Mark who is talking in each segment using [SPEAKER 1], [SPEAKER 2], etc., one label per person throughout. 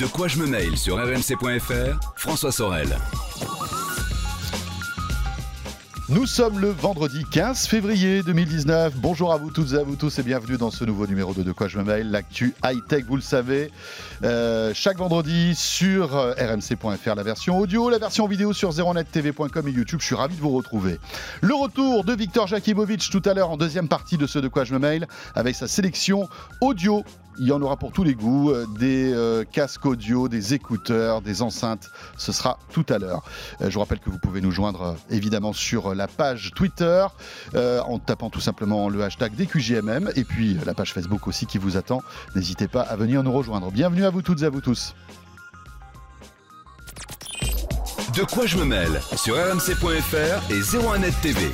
[SPEAKER 1] De quoi je me mail sur rmc.fr, François Sorel.
[SPEAKER 2] Nous sommes le vendredi 15 février 2019. Bonjour à vous toutes et à vous tous et bienvenue dans ce nouveau numéro de De quoi je me mail, l'actu high-tech, vous le savez. Euh, chaque vendredi sur euh, rmc.fr, la version audio, la version vidéo sur zeronettv.com et YouTube. Je suis ravi de vous retrouver. Le retour de Victor Jakibovic tout à l'heure en deuxième partie de ce De quoi je me mail avec sa sélection audio il y en aura pour tous les goûts, euh, des euh, casques audio, des écouteurs, des enceintes. Ce sera tout à l'heure. Euh, je vous rappelle que vous pouvez nous joindre évidemment sur la page Twitter en tapant tout simplement le hashtag DQJMM et puis la page Facebook aussi qui vous attend. N'hésitez pas à venir nous rejoindre. Bienvenue à vous toutes et à vous tous.
[SPEAKER 1] De quoi je me mêle? Sur rmc.fr et 01net TV.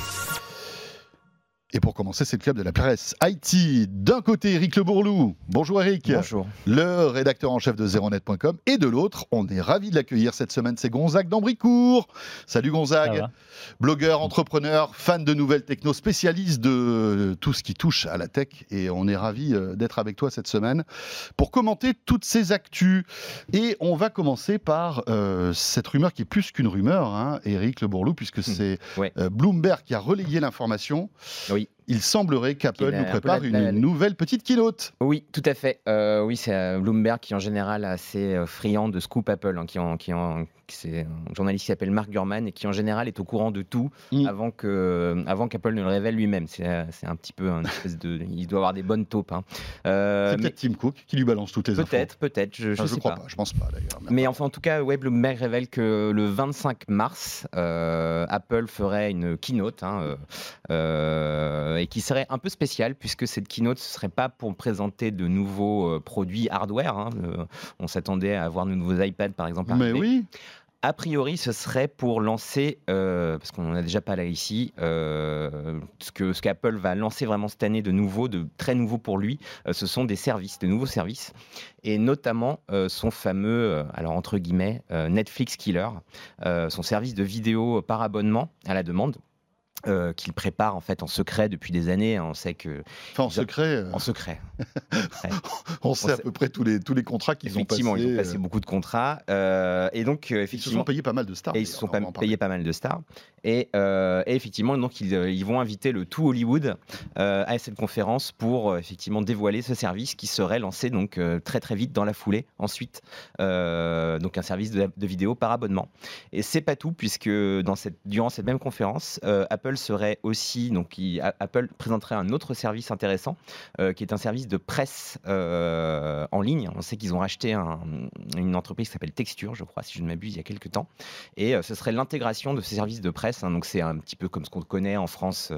[SPEAKER 2] Et pour commencer, c'est le club de la presse Haïti. D'un côté, Eric Le Bourlou. Bonjour Eric.
[SPEAKER 3] Bonjour.
[SPEAKER 2] Le rédacteur en chef de zeronet.com. Et de l'autre, on est ravi de l'accueillir cette semaine, c'est Gonzague d'Ambricourt. Salut Gonzague. Blogueur, entrepreneur, fan de nouvelles techno, spécialiste de tout ce qui touche à la tech. Et on est ravi euh, d'être avec toi cette semaine pour commenter toutes ces actus. Et on va commencer par euh, cette rumeur qui est plus qu'une rumeur, hein, Eric Le Bourlou, puisque hmm. c'est euh, Bloomberg qui a relayé l'information.
[SPEAKER 3] Oui い。
[SPEAKER 2] Il semblerait qu'Apple nous prépare une nouvelle petite keynote.
[SPEAKER 3] Oui, tout à fait. Euh, oui, c'est euh, Bloomberg qui, en général, est assez euh, friand de scoop Apple, hein, qui, en, qui, en, c'est un journaliste qui s'appelle Mark Gurman et qui en général est au courant de tout mm. avant que avant qu'Apple ne le révèle lui-même. C'est, un petit peu un espèce de, il doit avoir des bonnes taupes. Hein.
[SPEAKER 2] Euh, c'est peut-être Tim Cook qui lui balance toutes les
[SPEAKER 3] infos. Peut-être, peut-être. Je, je,
[SPEAKER 2] crois pas. Je pense pas d'ailleurs.
[SPEAKER 3] Mais enfin, en tout cas, Web Bloomberg révèle que le 25 mars, euh, Apple ferait une keynote hein, euh, et qui serait un peu spéciale puisque cette keynote ce serait pas pour présenter de nouveaux produits hardware. Hein, on s'attendait à avoir de nouveaux iPads par exemple.
[SPEAKER 2] Mais oui.
[SPEAKER 3] A priori, ce serait pour lancer, euh, parce qu'on n'en a déjà pas là ici, euh, ce que ce qu'Apple va lancer vraiment cette année de nouveau, de très nouveau pour lui, euh, ce sont des services, de nouveaux services, et notamment son fameux, alors entre guillemets, Netflix Killer, son service de vidéo par abonnement à la demande. Euh, qu'il prépare en fait en secret depuis des années. On sait que
[SPEAKER 2] enfin, en secret. Euh,
[SPEAKER 3] en secret.
[SPEAKER 2] on, sait à peu près tous les tous les contrats qu'ils ont passés.
[SPEAKER 3] Effectivement, ils ont passé euh. beaucoup de contrats et donc effectivement
[SPEAKER 2] ils se sont payés pas mal de stars.
[SPEAKER 3] Et ils se sont payés pas mal de stars. Et, effectivement, donc ils, ils, vont inviter le tout Hollywood à cette conférence pour effectivement dévoiler ce service qui serait lancé donc très très vite dans la foulée. Ensuite, donc un service de, de, vidéo par abonnement. Et c'est pas tout puisque dans cette durant cette même conférence, Apple serait aussi, donc Apple présenterait un autre service intéressant, euh, qui est un service de presse euh, en ligne. On sait qu'ils ont racheté une entreprise qui s'appelle Texture, je crois, si je ne m'abuse, il y a quelques temps. Et euh, ce serait l'intégration de ces services de presse. Hein. donc c'est un petit peu comme ce qu'on connaît en France,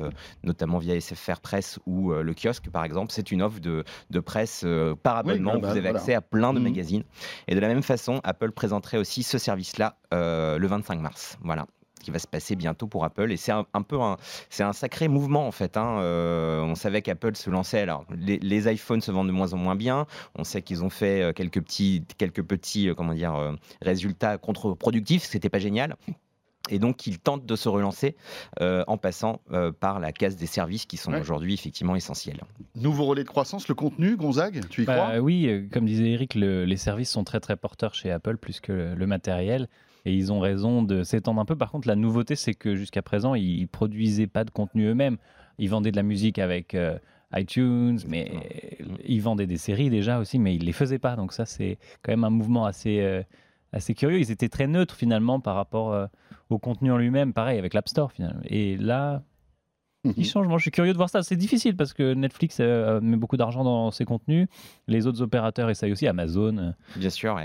[SPEAKER 3] notamment via SFR Presse ou le kiosque, par exemple. C'est une offre de, de presse par abonnement. où vous avez accès à plein de mmh. magazines. Et de la même façon, Apple présenterait aussi ce service-là le 25 mars. Voilà qui va se passer bientôt pour Apple. Et c'est un, peu un, c'est un sacré mouvement en fait. Hein. Euh, on savait qu'Apple se lançait. Alors, les, iPhones se vendent de moins en moins bien. On sait qu'ils ont fait euh, quelques petits, quelques petits, euh, comment dire, résultats contre-productifs. C'était pas génial. Et donc, ils tentent de se relancer en passant par la case des services qui sont aujourd'hui effectivement essentiels.
[SPEAKER 2] Nouveau relais de croissance, le contenu, Gonzague, tu y bah crois?
[SPEAKER 4] Oui, comme disait Eric, les services sont très très porteurs chez Apple plus que le matériel. Et ils ont raison de s'étendre un peu. Par contre, la nouveauté, c'est que jusqu'à présent, ils produisaient pas de contenu eux-mêmes. Ils vendaient de la musique avec euh, iTunes, mais ils vendaient des séries déjà aussi, mais ils les faisaient pas. Donc ça, c'est quand même un mouvement assez, euh, assez curieux. Ils étaient très neutres finalement par rapport euh, au contenu en lui-même. Pareil avec l'App Store finalement. Et là, il change. Moi, je suis curieux de voir ça. C'est difficile parce que Netflix euh, met beaucoup d'argent dans ses contenus. Les autres opérateurs essayent aussi. Amazon. Euh,
[SPEAKER 3] Bien sûr.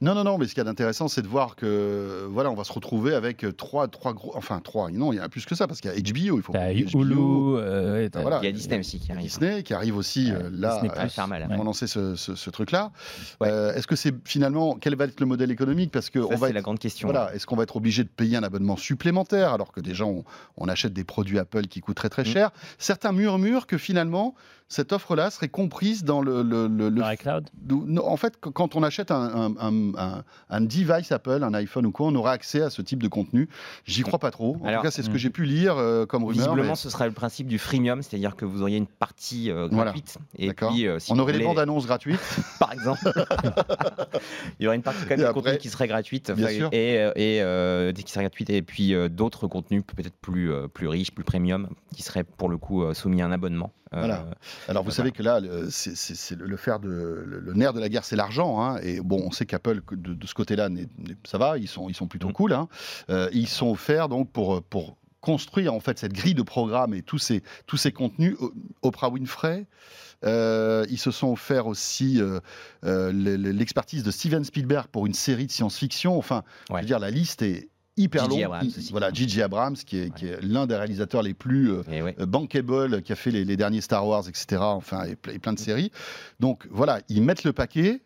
[SPEAKER 2] non, non, non. Mais ce qui est intéressant, c'est de voir que voilà, on va se retrouver avec trois, trois gros. Enfin, trois. Non, il y en a plus que ça parce qu'il y a HBO. Il faut.
[SPEAKER 4] Bah, Hulu. Euh,
[SPEAKER 3] il y a Disney aussi qui arrive.
[SPEAKER 2] Disney qui arrive aussi là. Disney
[SPEAKER 3] faire mal.
[SPEAKER 2] Pour lancer ce, ce, truc-là. Est-ce que c'est finalement quel va être le modèle économique? Parce que
[SPEAKER 3] ça,
[SPEAKER 2] on va.
[SPEAKER 3] C'est la grande question.
[SPEAKER 2] Voilà. Est-ce qu'on va être obligé de payer un abonnement supplémentaire? Alors que déjà on, on achète des produits Apple qui coûtent très très
[SPEAKER 3] Mm.
[SPEAKER 2] cher. Certains murmurent que finalement cette offre-là serait comprise dans le, le- le- le
[SPEAKER 4] Dans iCloud?
[SPEAKER 2] En fait, qu- quand on achète un, un- un- un- un device Apple, un iPhone ou quoi, on aura accès à ce type de contenu. J'y crois pas trop. En
[SPEAKER 3] Alors,
[SPEAKER 2] tout cas, c'est ce que
[SPEAKER 4] hmm.
[SPEAKER 2] j'ai pu lire euh, comme rumeur.
[SPEAKER 3] Visiblement,
[SPEAKER 2] mais
[SPEAKER 3] ce sera le principe du freemium, c'est-à-dire que vous auriez une partie euh,
[SPEAKER 2] Voilà.
[SPEAKER 3] gratuite. Et puis, euh, si
[SPEAKER 2] on aurait les
[SPEAKER 3] voulez-
[SPEAKER 2] bandes annonces gratuites.
[SPEAKER 3] par exemple. Il y aurait une partie quand même
[SPEAKER 2] Et
[SPEAKER 3] de
[SPEAKER 2] après,
[SPEAKER 3] contenu qui serait gratuite
[SPEAKER 2] bien
[SPEAKER 3] enfin,
[SPEAKER 2] sûr.
[SPEAKER 3] et, et qui serait gratuite et puis d'autres contenus peut-être plus euh, plus riches, plus premium, qui seraient pour le coup euh, soumis à un abonnement. Euh,
[SPEAKER 2] Voilà. Alors, vous savez que là, c'est le, de nerf de la guerre, c'est l'argent. hein. Et bon, on sait qu'Apple de, de ce côté-là, ça va, ils sont ils sont plutôt
[SPEAKER 3] Mm.
[SPEAKER 2] cool. hein. Ils sont offerts donc pour pour construire en fait cette grille de programmes et tous ces tous ces contenus. Oprah Winfrey. euh, ils se sont offerts aussi euh, euh, le- le- l'expertise de Steven Spielberg pour une série de science-fiction. Enfin, je
[SPEAKER 3] Ouais.
[SPEAKER 2] veux dire, la liste est hyper
[SPEAKER 3] J.J.
[SPEAKER 2] longue.
[SPEAKER 3] Abrams aussi.
[SPEAKER 2] Voilà, J.J. Abrams, qui est, qui est l'un des réalisateurs les plus euh,
[SPEAKER 3] ouais.
[SPEAKER 2] euh, Bankable qui a fait les, les derniers Star Wars, etc. Enfin, et, ple- et plein de séries. Donc voilà, ils mettent le paquet.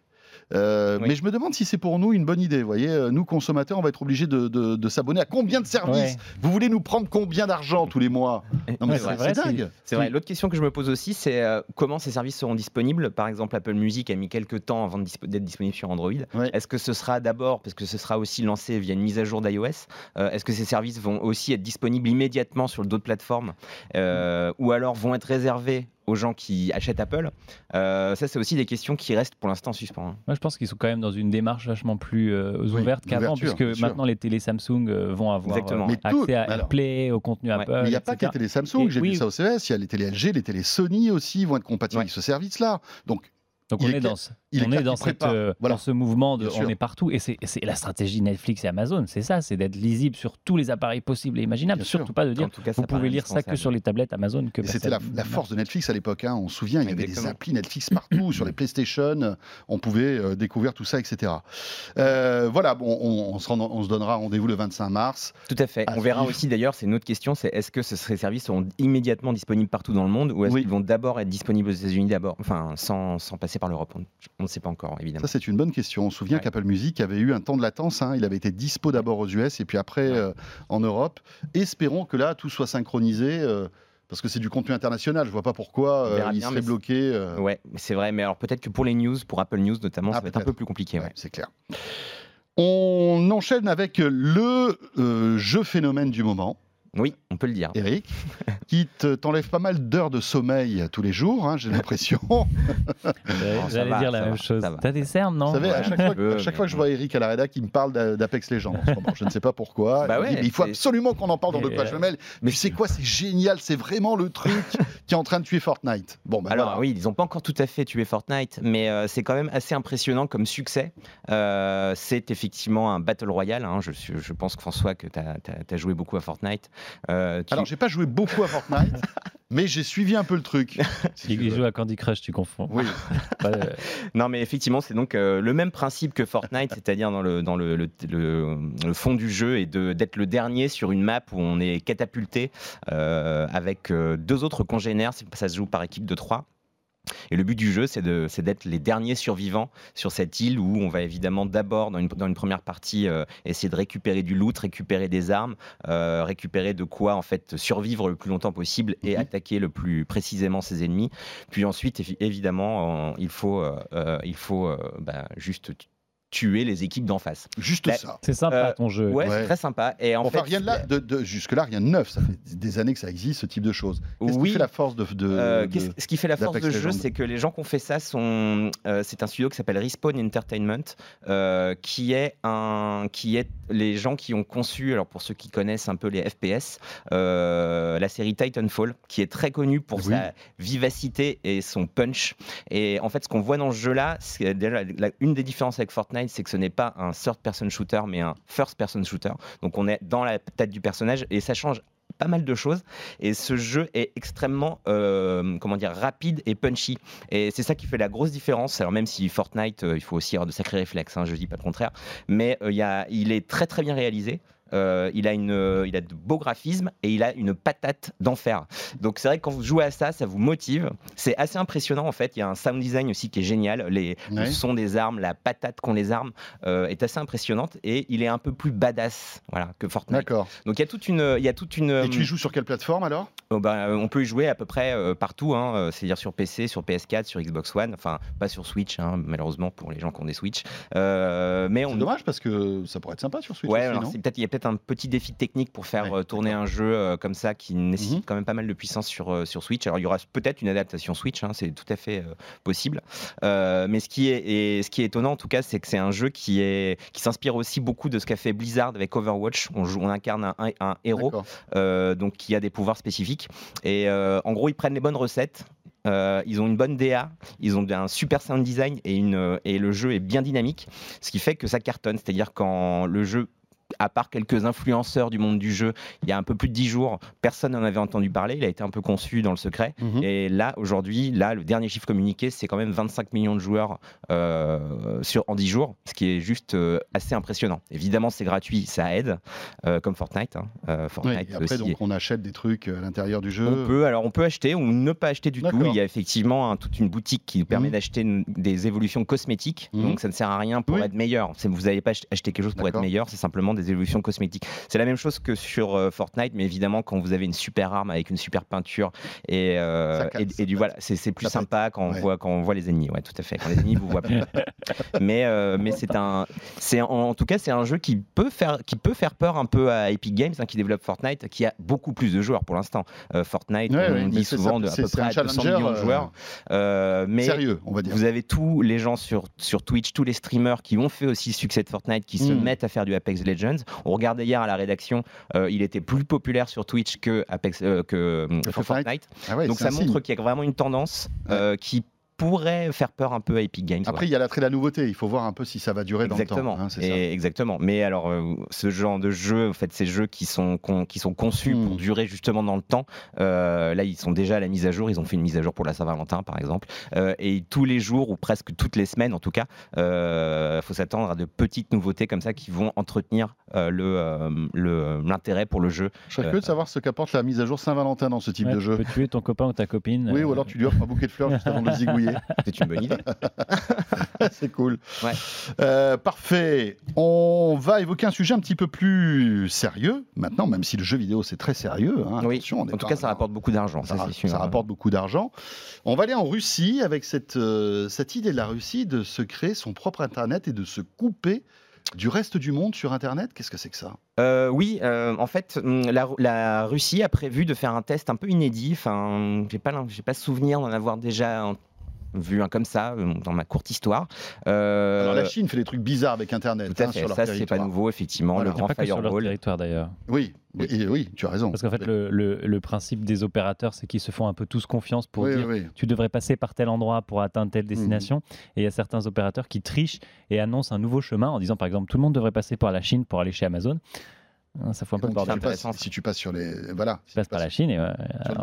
[SPEAKER 2] Euh,
[SPEAKER 3] Oui.
[SPEAKER 2] Mais je me demande si c'est pour nous une bonne idée. Vous voyez, euh, nous consommateurs, on va être obligés de, de- de s'abonner à combien de services
[SPEAKER 4] Ouais.
[SPEAKER 2] Vous voulez nous prendre combien d'argent tous les mois Non mais
[SPEAKER 4] Ouais,
[SPEAKER 2] c'est dingue.
[SPEAKER 3] C'est vrai. L'autre question que je me pose aussi, c'est euh, comment ces services seront disponibles? Par exemple, Apple Music a mis quelques temps avant dispo- d'être disponible sur Android.
[SPEAKER 2] Ouais.
[SPEAKER 3] Est-ce que ce sera d'abord, parce que ce sera aussi lancé via une mise à jour d'iOS, euh, est-ce que ces services vont aussi être disponibles immédiatement sur d'autres plateformes? Ou alors vont être réservés aux gens qui achètent Apple Euh, Ça, c'est aussi des questions qui restent pour l'instant en suspens. hein.
[SPEAKER 4] Moi, je pense qu'ils sont quand même dans une démarche vachement plus euh,
[SPEAKER 2] Oui,
[SPEAKER 4] ouverte qu'avant, puisque maintenant les télé Samsung euh, vont avoir euh,
[SPEAKER 2] Mais tout-
[SPEAKER 4] accès à
[SPEAKER 2] alors-
[SPEAKER 4] AirPlay, au contenu
[SPEAKER 3] Ouais.
[SPEAKER 4] Apple.
[SPEAKER 2] Mais il n'y a pas que les télé Samsung, j'ai vu
[SPEAKER 4] oui.
[SPEAKER 2] ça au CES, il y a les télé LG, les télé Sony aussi vont être compatibles
[SPEAKER 3] Ouais.
[SPEAKER 2] avec ce service-là. Donc
[SPEAKER 4] on
[SPEAKER 2] est
[SPEAKER 4] est, ce-
[SPEAKER 2] il est
[SPEAKER 4] on est dans, cette, euh,
[SPEAKER 2] Voilà.
[SPEAKER 4] dans ce mouvement de on est partout. Et c'est la stratégie Netflix et Amazon, c'est ça, c'est d'être lisible sur tous les appareils possibles et imaginables.
[SPEAKER 2] Bien sûr.
[SPEAKER 4] Surtout pas de dire
[SPEAKER 3] En tout cas,
[SPEAKER 4] vous pouvez lire ça que sur les tablettes Amazon. Que
[SPEAKER 2] c'était la, force de Netflix à l'époque. hein. On se souvient, il y avait des applis Netflix partout, sur les PlayStation. On pouvait euh, découvrir tout ça, etc. Euh, voilà, bon, on, on se rend- on se donnera rendez-vous le 25 mars.
[SPEAKER 3] Tout à fait.
[SPEAKER 2] À
[SPEAKER 3] On verra aussi d'ailleurs, c'est une autre question, c'est est-ce que ce- ces services seront immédiatement disponibles partout dans le monde ou est-ce
[SPEAKER 2] Oui.
[SPEAKER 3] qu'ils vont d'abord être disponibles aux États-Unis d'abord, enfin sans, sans passer par l'Europe? On ne sait pas encore évidemment.
[SPEAKER 2] Ça, c'est une bonne question. On se souvient
[SPEAKER 3] Ouais.
[SPEAKER 2] qu'Apple Music avait eu un temps de latence. hein. Il avait été dispo d'abord aux US et puis après
[SPEAKER 3] Ouais.
[SPEAKER 2] euh, en Europe. Espérons que là, tout soit synchronisé. euh, parce que c'est du contenu international, je vois pas pourquoi euh, il
[SPEAKER 3] bien,
[SPEAKER 2] serait bloqué. euh,
[SPEAKER 3] Ouais, c'est vrai, mais alors peut-être que pour les news, pour Apple News notamment,
[SPEAKER 2] Ah,
[SPEAKER 3] ça va être un peu plus compliqué.
[SPEAKER 2] ouais,
[SPEAKER 3] ouais.
[SPEAKER 2] c'est clair. On enchaîne avec le euh, jeu phénomène du moment.
[SPEAKER 3] Oui, on peut le dire.
[SPEAKER 2] Eric, qui te- t'enlève pas mal d'heures de sommeil tous les jours, hein, j'ai l'impression.
[SPEAKER 4] J'allais
[SPEAKER 3] va,
[SPEAKER 4] dire la même
[SPEAKER 3] va,
[SPEAKER 4] chose. T'as des cernes, non
[SPEAKER 2] Vous savez, à chaque fois,
[SPEAKER 3] peu,
[SPEAKER 2] à chaque
[SPEAKER 3] mais
[SPEAKER 2] fois que je vois Eric à la rédac, il me parle d'A- d'Apex Legends en ce moment. Je ne sais pas pourquoi.
[SPEAKER 3] Bah
[SPEAKER 2] il me dit,
[SPEAKER 3] ouais,
[SPEAKER 2] mais il faut
[SPEAKER 3] c'est-
[SPEAKER 2] absolument qu'on en parle dans le page femelle. Mais tu sais quoi, c'est génial, c'est vraiment le truc qui est en train de tuer Fortnite. Bon, bah
[SPEAKER 3] Alors
[SPEAKER 2] voilà.
[SPEAKER 3] oui, ils n'ont pas encore tout à fait tué Fortnite, mais euh, c'est quand même assez impressionnant comme succès. Euh, c'est effectivement un Battle Royale. hein. Je, pense que François, que tu as, joué beaucoup à Fortnite. Euh, tu-
[SPEAKER 2] Alors, j'ai pas joué beaucoup à Fortnite, mais j'ai suivi un peu le truc. si tu
[SPEAKER 4] Il joue à Candy Crush, tu confonds.
[SPEAKER 2] Oui,
[SPEAKER 4] euh,
[SPEAKER 3] Non, mais effectivement, c'est donc euh, le même principe que Fortnite, c'est-à-dire dans le, dans le, le, le- le fond du jeu et de- d'être le dernier sur une map où on est catapulté euh, avec euh, deux autres congénères. C'est- Ça se joue par équipe de trois. Et le but du jeu, c'est d'être les derniers survivants sur cette île où on va évidemment d'abord, dans une, dans une première partie, euh, essayer de récupérer du loot, récupérer des armes, euh, récupérer de quoi en fait survivre le plus longtemps possible et
[SPEAKER 2] Mhm.
[SPEAKER 3] attaquer le plus précisément ses ennemis. Puis ensuite, évi- évidemment, il faut, euh, il faut bah, juste tuer les équipes d'en face.
[SPEAKER 2] juste
[SPEAKER 3] Bah,
[SPEAKER 2] ça.
[SPEAKER 4] C'est sympa
[SPEAKER 3] Euh,
[SPEAKER 4] ton jeu.
[SPEAKER 3] Ouais,
[SPEAKER 2] Ouais.
[SPEAKER 3] c'est très sympa. Et en
[SPEAKER 2] enfin,
[SPEAKER 3] fait,
[SPEAKER 2] rien de là, de, de- jusque-là, rien de neuf. Ça fait des années que ça existe, ce type de choses. Qu'est-ce
[SPEAKER 3] oui.
[SPEAKER 2] qui fait la force de. de-
[SPEAKER 3] Euh, ce qui fait la force de jeu, c'est que les gens qui ont fait ça sont. euh, c'est un studio qui s'appelle Respawn Entertainment, euh, qui est un, qui est les gens qui ont conçu. Alors pour ceux qui connaissent un peu les FPS, euh, la série Titanfall, qui est très connue pour
[SPEAKER 2] Oui.
[SPEAKER 3] sa vivacité et son punch. Et en fait, ce qu'on voit dans ce jeu-là, c'est déjà la- une des différences avec Fortnite, c'est que ce n'est pas un third-person shooter, mais un first-person shooter. Donc on est dans la tête du personnage et ça change pas mal de choses. Et ce jeu est extrêmement euh, comment dire rapide et punchy. Et c'est ça qui fait la grosse différence. Alors même si Fortnite euh, il faut aussi avoir de sacrés réflexes hein, je dis pas le contraire. Mais euh, il est très très bien réalisé euh, il, a une, euh, il a de beaux graphismes et il a une patate d'enfer. Donc c'est vrai que quand vous jouez à ça, ça vous motive. C'est assez impressionnant en fait. Il y a un sound design aussi qui est génial. Les,
[SPEAKER 2] Ouais.
[SPEAKER 3] Le son des armes, la patate qu'ont les armes euh, est assez impressionnante et il est un peu plus badass voilà, que Fortnite.
[SPEAKER 2] D'accord.
[SPEAKER 3] Donc il y a toute une, il y a toute une.
[SPEAKER 2] Et tu y joues sur quelle plateforme alors?
[SPEAKER 3] Oh, bah, on peut y jouer à peu près partout, hein, c'est-à-dire sur PC, sur PS4, sur Xbox One, enfin pas sur Switch, hein, malheureusement pour les gens qui ont des Switch. Euh, mais
[SPEAKER 2] C'est dommage parce que ça pourrait être sympa sur Switch
[SPEAKER 3] Ouais,
[SPEAKER 2] aussi,
[SPEAKER 3] alors
[SPEAKER 2] non?
[SPEAKER 3] c'est peut-être il y a peut-être un petit défi technique pour faire
[SPEAKER 2] Ouais,
[SPEAKER 3] euh, tourner un jeu euh, comme ça qui nécessite
[SPEAKER 2] Mhm.
[SPEAKER 3] quand même pas mal de puissance sur euh, sur Switch. Alors il y aura peut-être une adaptation Switch, hein, c'est tout à fait possible. Mais ce qui est et ce qui est étonnant en tout cas, c'est que c'est un jeu qui est qui s'inspire aussi beaucoup de ce qu'a fait Blizzard avec Overwatch. On joue, on incarne un, héros donc qui a des pouvoirs spécifiques. Et en gros, ils prennent les bonnes recettes. euh, ils ont une bonne DA, ils ont un super sound design et, une, et le jeu est bien dynamique, ce qui fait que ça cartonne. C'est-à-dire quand le jeu, à part quelques influenceurs du monde du jeu, il y a un peu plus de 10 jours, personne n'en avait entendu parler. Il a été un peu conçu dans le secret.
[SPEAKER 2] Mhm.
[SPEAKER 3] Et là, aujourd'hui, là, le dernier chiffre communiqué, c'est quand même 25 millions de joueurs euh, sur, en 10 jours, ce qui est juste euh, assez impressionnant. Évidemment, c'est gratuit, ça aide, euh, comme Fortnite. hein.
[SPEAKER 2] Et après,
[SPEAKER 3] aussi
[SPEAKER 2] donc, on achète des trucs à l'intérieur du jeu.
[SPEAKER 3] on peut, alors on peut acheter ou ne pas acheter du tout. Il y a effectivement hein, toute une boutique qui nous permet
[SPEAKER 2] Mhm.
[SPEAKER 3] d'acheter des évolutions cosmétiques.
[SPEAKER 2] Mhm.
[SPEAKER 3] Donc ça ne sert à rien pour
[SPEAKER 2] Oui.
[SPEAKER 3] être meilleur. Vous n'allez pas ach- acheter quelque chose pour être meilleur, c'est simplement des évolutions cosmétiques. C'est la même chose que sur euh, Fortnite, mais évidemment quand vous avez une super arme avec une super peinture et, euh, et, du voilà, c'est c'est plus
[SPEAKER 2] Ça
[SPEAKER 3] sympa quand on
[SPEAKER 2] Ouais.
[SPEAKER 3] voit quand on voit les ennemis. Ouais, tout à fait. Quand les ennemis vous voient plus. mais euh, mais c'est un c'est en, tout cas c'est un jeu qui peut faire qui peut faire peur un peu à Epic Games hein, qui développe Fortnite, qui a beaucoup plus de joueurs pour l'instant. Fortnite,
[SPEAKER 2] Ouais,
[SPEAKER 3] on
[SPEAKER 2] ouais,
[SPEAKER 3] dit souvent
[SPEAKER 2] ça,
[SPEAKER 3] de à peu près
[SPEAKER 2] un
[SPEAKER 3] à 200
[SPEAKER 2] challenger,
[SPEAKER 3] millions de joueurs. Mais
[SPEAKER 2] Sérieux, on va dire.
[SPEAKER 3] vous avez tous les gens sur, sur Twitch, tous les streamers qui ont fait aussi le succès de Fortnite, qui se
[SPEAKER 2] Mm.
[SPEAKER 3] mettent à faire du Apex Legends. On regardait hier à la rédaction, euh, il était plus populaire sur Twitch que, Apex, euh, que, euh,
[SPEAKER 2] Que
[SPEAKER 3] Fortnite.
[SPEAKER 2] Ah ouais,
[SPEAKER 3] Donc ça montre qu'il y a vraiment une tendance qui pourrait faire peur un peu à Epic Games.
[SPEAKER 2] Après,
[SPEAKER 3] ouais.
[SPEAKER 2] il y a l'attrait de la nouveauté. Il faut voir un peu si ça va durer dans
[SPEAKER 3] Exactement.
[SPEAKER 2] le temps. hein, ça.
[SPEAKER 3] Exactement. Mais alors, euh, ce genre de jeu, en fait, ces jeux qui sont, con- qui sont conçus
[SPEAKER 2] Hmm.
[SPEAKER 3] pour durer justement dans le temps, euh, là, ils sont déjà à la mise à jour. Ils ont fait une mise à jour pour la Saint-Valentin, par exemple. Euh, et tous les jours, ou presque toutes les semaines, en tout cas, il faut s'attendre à de petites nouveautés comme ça qui vont entretenir euh, le, euh, le- l'intérêt pour le jeu.
[SPEAKER 2] Je serais curieux de savoir ce qu'apporte la mise à jour Saint-Valentin dans ce type
[SPEAKER 4] Ouais,
[SPEAKER 2] de
[SPEAKER 4] tu
[SPEAKER 2] jeu.
[SPEAKER 4] peux tuer ton copain ou ta copine.
[SPEAKER 2] Oui,
[SPEAKER 4] euh,
[SPEAKER 2] ou alors tu lui offres un bouquet de fleurs juste avant de le
[SPEAKER 3] C'est une bonne idée.
[SPEAKER 2] c'est cool.
[SPEAKER 3] Ouais.
[SPEAKER 2] Euh, parfait. On va évoquer un sujet un petit peu plus sérieux maintenant, même si le jeu vidéo c'est très sérieux. hein.
[SPEAKER 3] Oui.
[SPEAKER 2] Attention, on est
[SPEAKER 3] En tout
[SPEAKER 2] pas
[SPEAKER 3] cas, ça rapporte beaucoup d'argent,
[SPEAKER 2] ça,
[SPEAKER 3] ça,
[SPEAKER 2] ça rapporte beaucoup d'argent. On va aller en Russie avec cette, euh, cette idée de la Russie de se créer son propre Internet et de se couper du reste du monde sur Internet. Qu'est-ce que c'est que ça?
[SPEAKER 3] Euh, oui, euh, en fait, hum, la, la Russie a prévu de faire un test un peu inédit. Enfin, j'ai pas, j'ai pas souvenir d'en avoir déjà vu un comme ça euh, dans ma courte histoire. Euh,
[SPEAKER 2] Alors la Chine fait des trucs bizarres avec Internet
[SPEAKER 3] tout à
[SPEAKER 2] hein,
[SPEAKER 3] fait.
[SPEAKER 2] sur leur
[SPEAKER 3] Ça, c'est pas
[SPEAKER 2] territoire.
[SPEAKER 3] nouveau, effectivement.
[SPEAKER 2] Voilà.
[SPEAKER 3] Le grand
[SPEAKER 4] pas que sur leur
[SPEAKER 3] firewall.
[SPEAKER 4] territoire d'ailleurs.
[SPEAKER 2] Oui, oui, et oui, tu as raison.
[SPEAKER 4] Parce qu'en fait, le, le- le principe des opérateurs, c'est qu'ils se font un peu tous confiance pour
[SPEAKER 2] oui,
[SPEAKER 4] dire
[SPEAKER 2] oui,
[SPEAKER 4] tu devrais passer par tel endroit pour atteindre telle destination. Et il y a certains opérateurs qui trichent et annoncent un nouveau chemin en disant, par exemple, tout le monde devrait passer par la Chine pour aller chez Amazon. Hein, Ça fout un peu
[SPEAKER 2] Donc, si,
[SPEAKER 4] bordel.
[SPEAKER 2] tu passes, si tu passes sur les. Voilà.
[SPEAKER 4] Tu passes par la Chine et euh,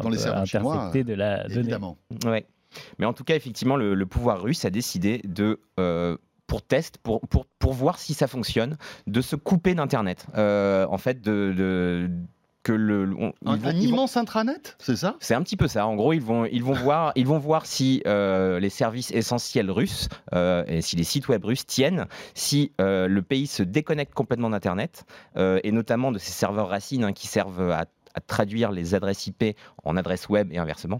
[SPEAKER 2] dans les serveurs chinois,
[SPEAKER 4] de la donnée.
[SPEAKER 2] Évidemment.
[SPEAKER 3] Ouais. Mais en tout cas, effectivement, le, le pouvoir russe a décidé de. euh, pour test, pour, pour, pour voir si ça fonctionne, de se couper d'Internet. Euh, en fait, de, de- que le. on-
[SPEAKER 2] Un,
[SPEAKER 3] vont-
[SPEAKER 2] un
[SPEAKER 3] ils vont-
[SPEAKER 2] immense intranet, c'est ça?
[SPEAKER 3] C'est un petit peu ça. En gros, ils vont, ils vont voir, ils vont voir si euh, les services essentiels russes euh, et si les sites web russes tiennent, si euh, le pays se déconnecte complètement d'Internet et notamment de ces serveurs racines hein, qui servent à, à traduire les adresses IP en adresses web et inversement.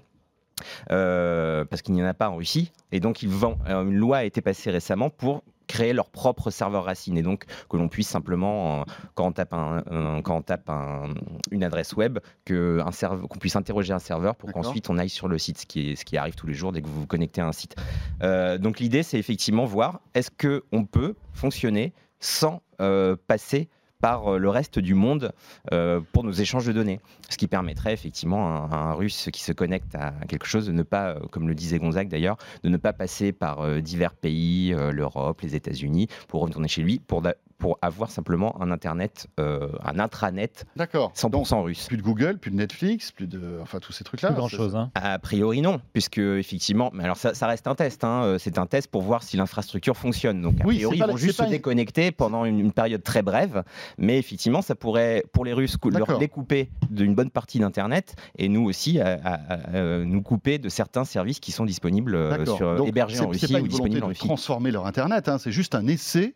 [SPEAKER 3] Euh, parce qu'il n'y en a pas en Russie. Et donc, ils vont, euh, une loi a été passée récemment pour créer leur propre serveur racine et donc que l'on puisse simplement, euh, quand on tape, un, un- quand on tape un- une adresse web, qu'on puisse interroger un serveur pour qu'ensuite on aille sur le site, ce qui, est- ce qui arrive tous les jours dès que vous vous connectez à un site. Euh, donc l'idée, c'est effectivement voir est-ce qu'on peut fonctionner sans euh, passer par euh, le reste du monde euh, pour nos échanges de données. Ce qui permettrait effectivement à un, russe qui se connecte à quelque chose de ne pas, euh, comme le disait Gonzague d'ailleurs, de ne pas passer par divers pays, l'Europe, les États-Unis, pour retourner chez lui, pour avoir simplement un internet, euh, un intranet
[SPEAKER 2] D'accord. Donc,
[SPEAKER 3] 100% russe.
[SPEAKER 2] plus de Google, plus de Netflix, plus de. Enfin, tous ces trucs-là.
[SPEAKER 4] Plus grand chose. Hein.
[SPEAKER 3] A priori non, puisque effectivement, mais alors ça, ça reste un test. hein, euh, C'est un test pour voir si l'infrastructure fonctionne. Donc a
[SPEAKER 2] Oui,
[SPEAKER 3] priori, ils vont juste se
[SPEAKER 2] une-
[SPEAKER 3] déconnecter pendant une, une période très brève, mais effectivement, ça pourrait pour les Russes leur découper d'une bonne partie d'internet et nous aussi à- à- à, euh, nous couper de certains services qui sont disponibles sur
[SPEAKER 2] Donc,
[SPEAKER 3] hébergés en Russie
[SPEAKER 2] pas
[SPEAKER 3] ou
[SPEAKER 2] une
[SPEAKER 3] disponibles en
[SPEAKER 2] de
[SPEAKER 3] Russie.
[SPEAKER 2] transformer leur Internet, hein, c'est juste un essai.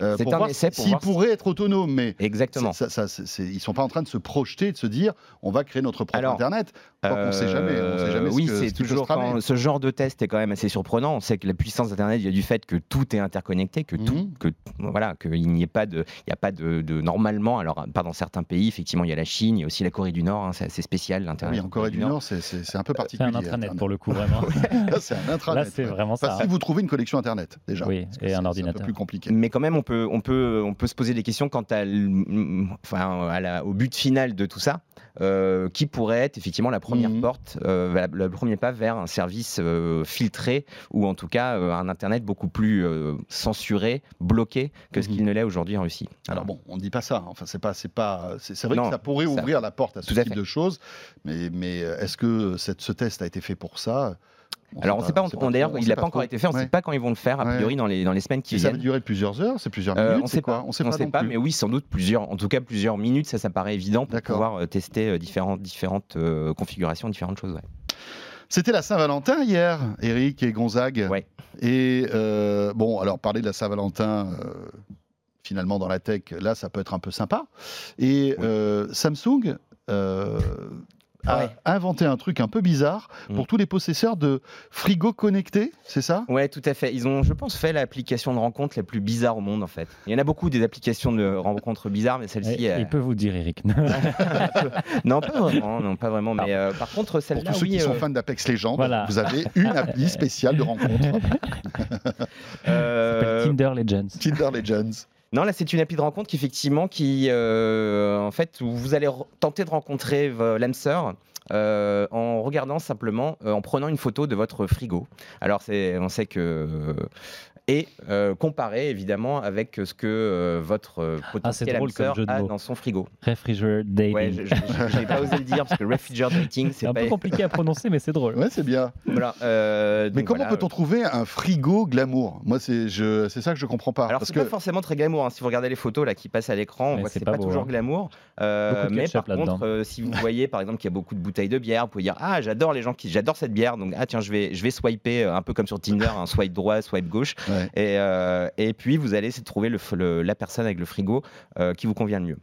[SPEAKER 2] Euh,
[SPEAKER 3] C'est
[SPEAKER 2] pour
[SPEAKER 3] un
[SPEAKER 2] voir
[SPEAKER 3] essai pour
[SPEAKER 2] s'ils
[SPEAKER 3] voir si-
[SPEAKER 2] pourraient être autonomes, mais
[SPEAKER 3] Exactement.
[SPEAKER 2] ça, ça, c'est- c'est- ils sont pas en train de se projeter, de se dire on va créer notre propre
[SPEAKER 3] Alors,
[SPEAKER 2] Internet. Tant qu'on sait jamais, on sait jamais ce
[SPEAKER 3] oui,
[SPEAKER 2] que- ce
[SPEAKER 3] c'est
[SPEAKER 2] se
[SPEAKER 3] toujours quand ce genre de test est quand même assez surprenant. On sait que la puissance d'Internet vient du fait que tout est interconnecté, que tout,
[SPEAKER 2] Mhm.
[SPEAKER 3] que voilà, qu'il n'y ait pas de, il y a pas de, de- normalement. Alors, pas dans certains pays, effectivement, il y a la Chine, il y a aussi la Corée du Nord. hein, c'est assez spécial
[SPEAKER 2] Ah
[SPEAKER 3] l'Internet.
[SPEAKER 2] oui, en Corée du Nord, c'est- c'est c'est un peu
[SPEAKER 4] C'est
[SPEAKER 2] particulier.
[SPEAKER 4] un intranet
[SPEAKER 2] Internet.
[SPEAKER 4] pour le coup, vraiment.
[SPEAKER 2] Là, c'est un intranet.
[SPEAKER 4] Là, c'est vraiment
[SPEAKER 2] Enfin,
[SPEAKER 4] ça.
[SPEAKER 2] si vous trouvez une connexion Internet, déjà.
[SPEAKER 4] Oui, et
[SPEAKER 2] c'est-
[SPEAKER 4] un
[SPEAKER 2] C'est un
[SPEAKER 4] ordinateur.
[SPEAKER 2] peu plus compliqué.
[SPEAKER 3] Mais quand même, on peut, on peut, on peut se poser des questions quant à, l- enfin, à la- au but final de tout ça. euh, qui pourrait être effectivement la première
[SPEAKER 2] Mhm.
[SPEAKER 3] porte, euh, le premier pas vers un service euh, filtré ou en tout cas un internet beaucoup plus censuré, bloqué que ce
[SPEAKER 2] Mhm.
[SPEAKER 3] qu'il ne l'est aujourd'hui en Russie.
[SPEAKER 2] Alors bon, on ne dit pas ça. Enfin, c'est pas, c'est pas, c'est vrai
[SPEAKER 3] Non,
[SPEAKER 2] que ça pourrait
[SPEAKER 3] ça-
[SPEAKER 2] ouvrir la porte à ce
[SPEAKER 3] tout
[SPEAKER 2] type de choses, mais, mais est-ce que cette, ce test a été fait pour ça?
[SPEAKER 3] Alors on ne sait pas, d'ailleurs il n'a pas encore été fait, on ne sait pas quand ils vont le faire, a priori dans les, dans les semaines qui
[SPEAKER 2] Et ça va
[SPEAKER 3] viennent.
[SPEAKER 2] durer plusieurs heures, c'est plusieurs
[SPEAKER 3] Euh,
[SPEAKER 2] minutes,
[SPEAKER 3] on
[SPEAKER 2] c'est
[SPEAKER 3] sait pas,
[SPEAKER 2] On sait pas,
[SPEAKER 3] mais oui, sans doute plusieurs, en tout cas plusieurs minutes, ça, ça paraît évident pour pouvoir euh, tester euh, différentes, différentes configurations, différentes choses.
[SPEAKER 2] C'était la Saint-Valentin hier, Eric et Gonzague.
[SPEAKER 3] Ouais.
[SPEAKER 2] Et euh, bon, alors parler de la Saint-Valentin, euh, finalement dans la tech, là, ça peut être un peu sympa. Et euh, Samsung a
[SPEAKER 3] Ouais.
[SPEAKER 2] inventé un truc un peu bizarre pour
[SPEAKER 3] Mm.
[SPEAKER 2] tous les possesseurs de frigo connectés, c'est ça?
[SPEAKER 3] Ouais, tout à fait. Ils ont, je pense, fait l'application de rencontre la plus bizarre au monde, en fait. Il y en a beaucoup des applications de rencontres bizarres, mais celle-ci,
[SPEAKER 4] Et-
[SPEAKER 3] euh,
[SPEAKER 4] Il peut vous dire, Eric.
[SPEAKER 3] non, pas vraiment, non, pas vraiment. Mais euh, par contre,
[SPEAKER 2] Pour
[SPEAKER 3] celle-là,
[SPEAKER 2] tous ceux
[SPEAKER 3] oui,
[SPEAKER 2] qui sont
[SPEAKER 3] euh,
[SPEAKER 2] fans d'Apex Legends,
[SPEAKER 4] Voilà.
[SPEAKER 2] vous avez une appli spéciale de rencontre,
[SPEAKER 3] euh,
[SPEAKER 4] Tinder Legends.
[SPEAKER 2] Tinder Legends.
[SPEAKER 3] Non, là, c'est une appli de rencontre qui, effectivement, qui, euh, en fait, vous allez tenter de rencontrer l'âme sœur. euh, en regardant simplement, euh, en prenant une photo de votre frigo. Alors, on sait que. Et euh, comparer évidemment avec ce que euh, votre euh, potentiel
[SPEAKER 4] Ah, drôle comme
[SPEAKER 3] sœur
[SPEAKER 4] jeu de
[SPEAKER 3] a
[SPEAKER 4] mots.
[SPEAKER 3] dans son frigo.
[SPEAKER 4] Refrigerator dating.
[SPEAKER 3] Ouais, j'ai pas osé le dire parce que refrigerating,
[SPEAKER 4] c'est
[SPEAKER 3] c'est
[SPEAKER 4] un
[SPEAKER 3] pas.
[SPEAKER 4] peu compliqué à prononcer, mais c'est drôle.
[SPEAKER 2] Ouais, c'est bien.
[SPEAKER 3] Voilà, euh,
[SPEAKER 2] Mais comment
[SPEAKER 3] voilà.
[SPEAKER 2] peut-on trouver un frigo glamour? Moi, c'est je- c'est ça que je comprends pas.
[SPEAKER 3] Alors
[SPEAKER 2] parce
[SPEAKER 3] c'est
[SPEAKER 2] que
[SPEAKER 3] pas forcément très glamour. hein. Si vous regardez les photos là qui passent à l'écran, on voit que
[SPEAKER 4] c'est pas
[SPEAKER 3] pas,
[SPEAKER 4] beau,
[SPEAKER 3] toujours
[SPEAKER 4] hein.
[SPEAKER 3] glamour. Euh, mais par contre, euh, si vous voyez par exemple qu'il y a beaucoup de bouteilles de bière, vous pouvez dire ah j'adore les gens qui j'adore cette bière. Donc ah tiens je vais je vais swiper euh, un peu comme sur Tinder, un swipe droit, swipe gauche. Euh, et puis vous allez essayer de trouver la personne avec le frigo euh, qui vous convient le mieux.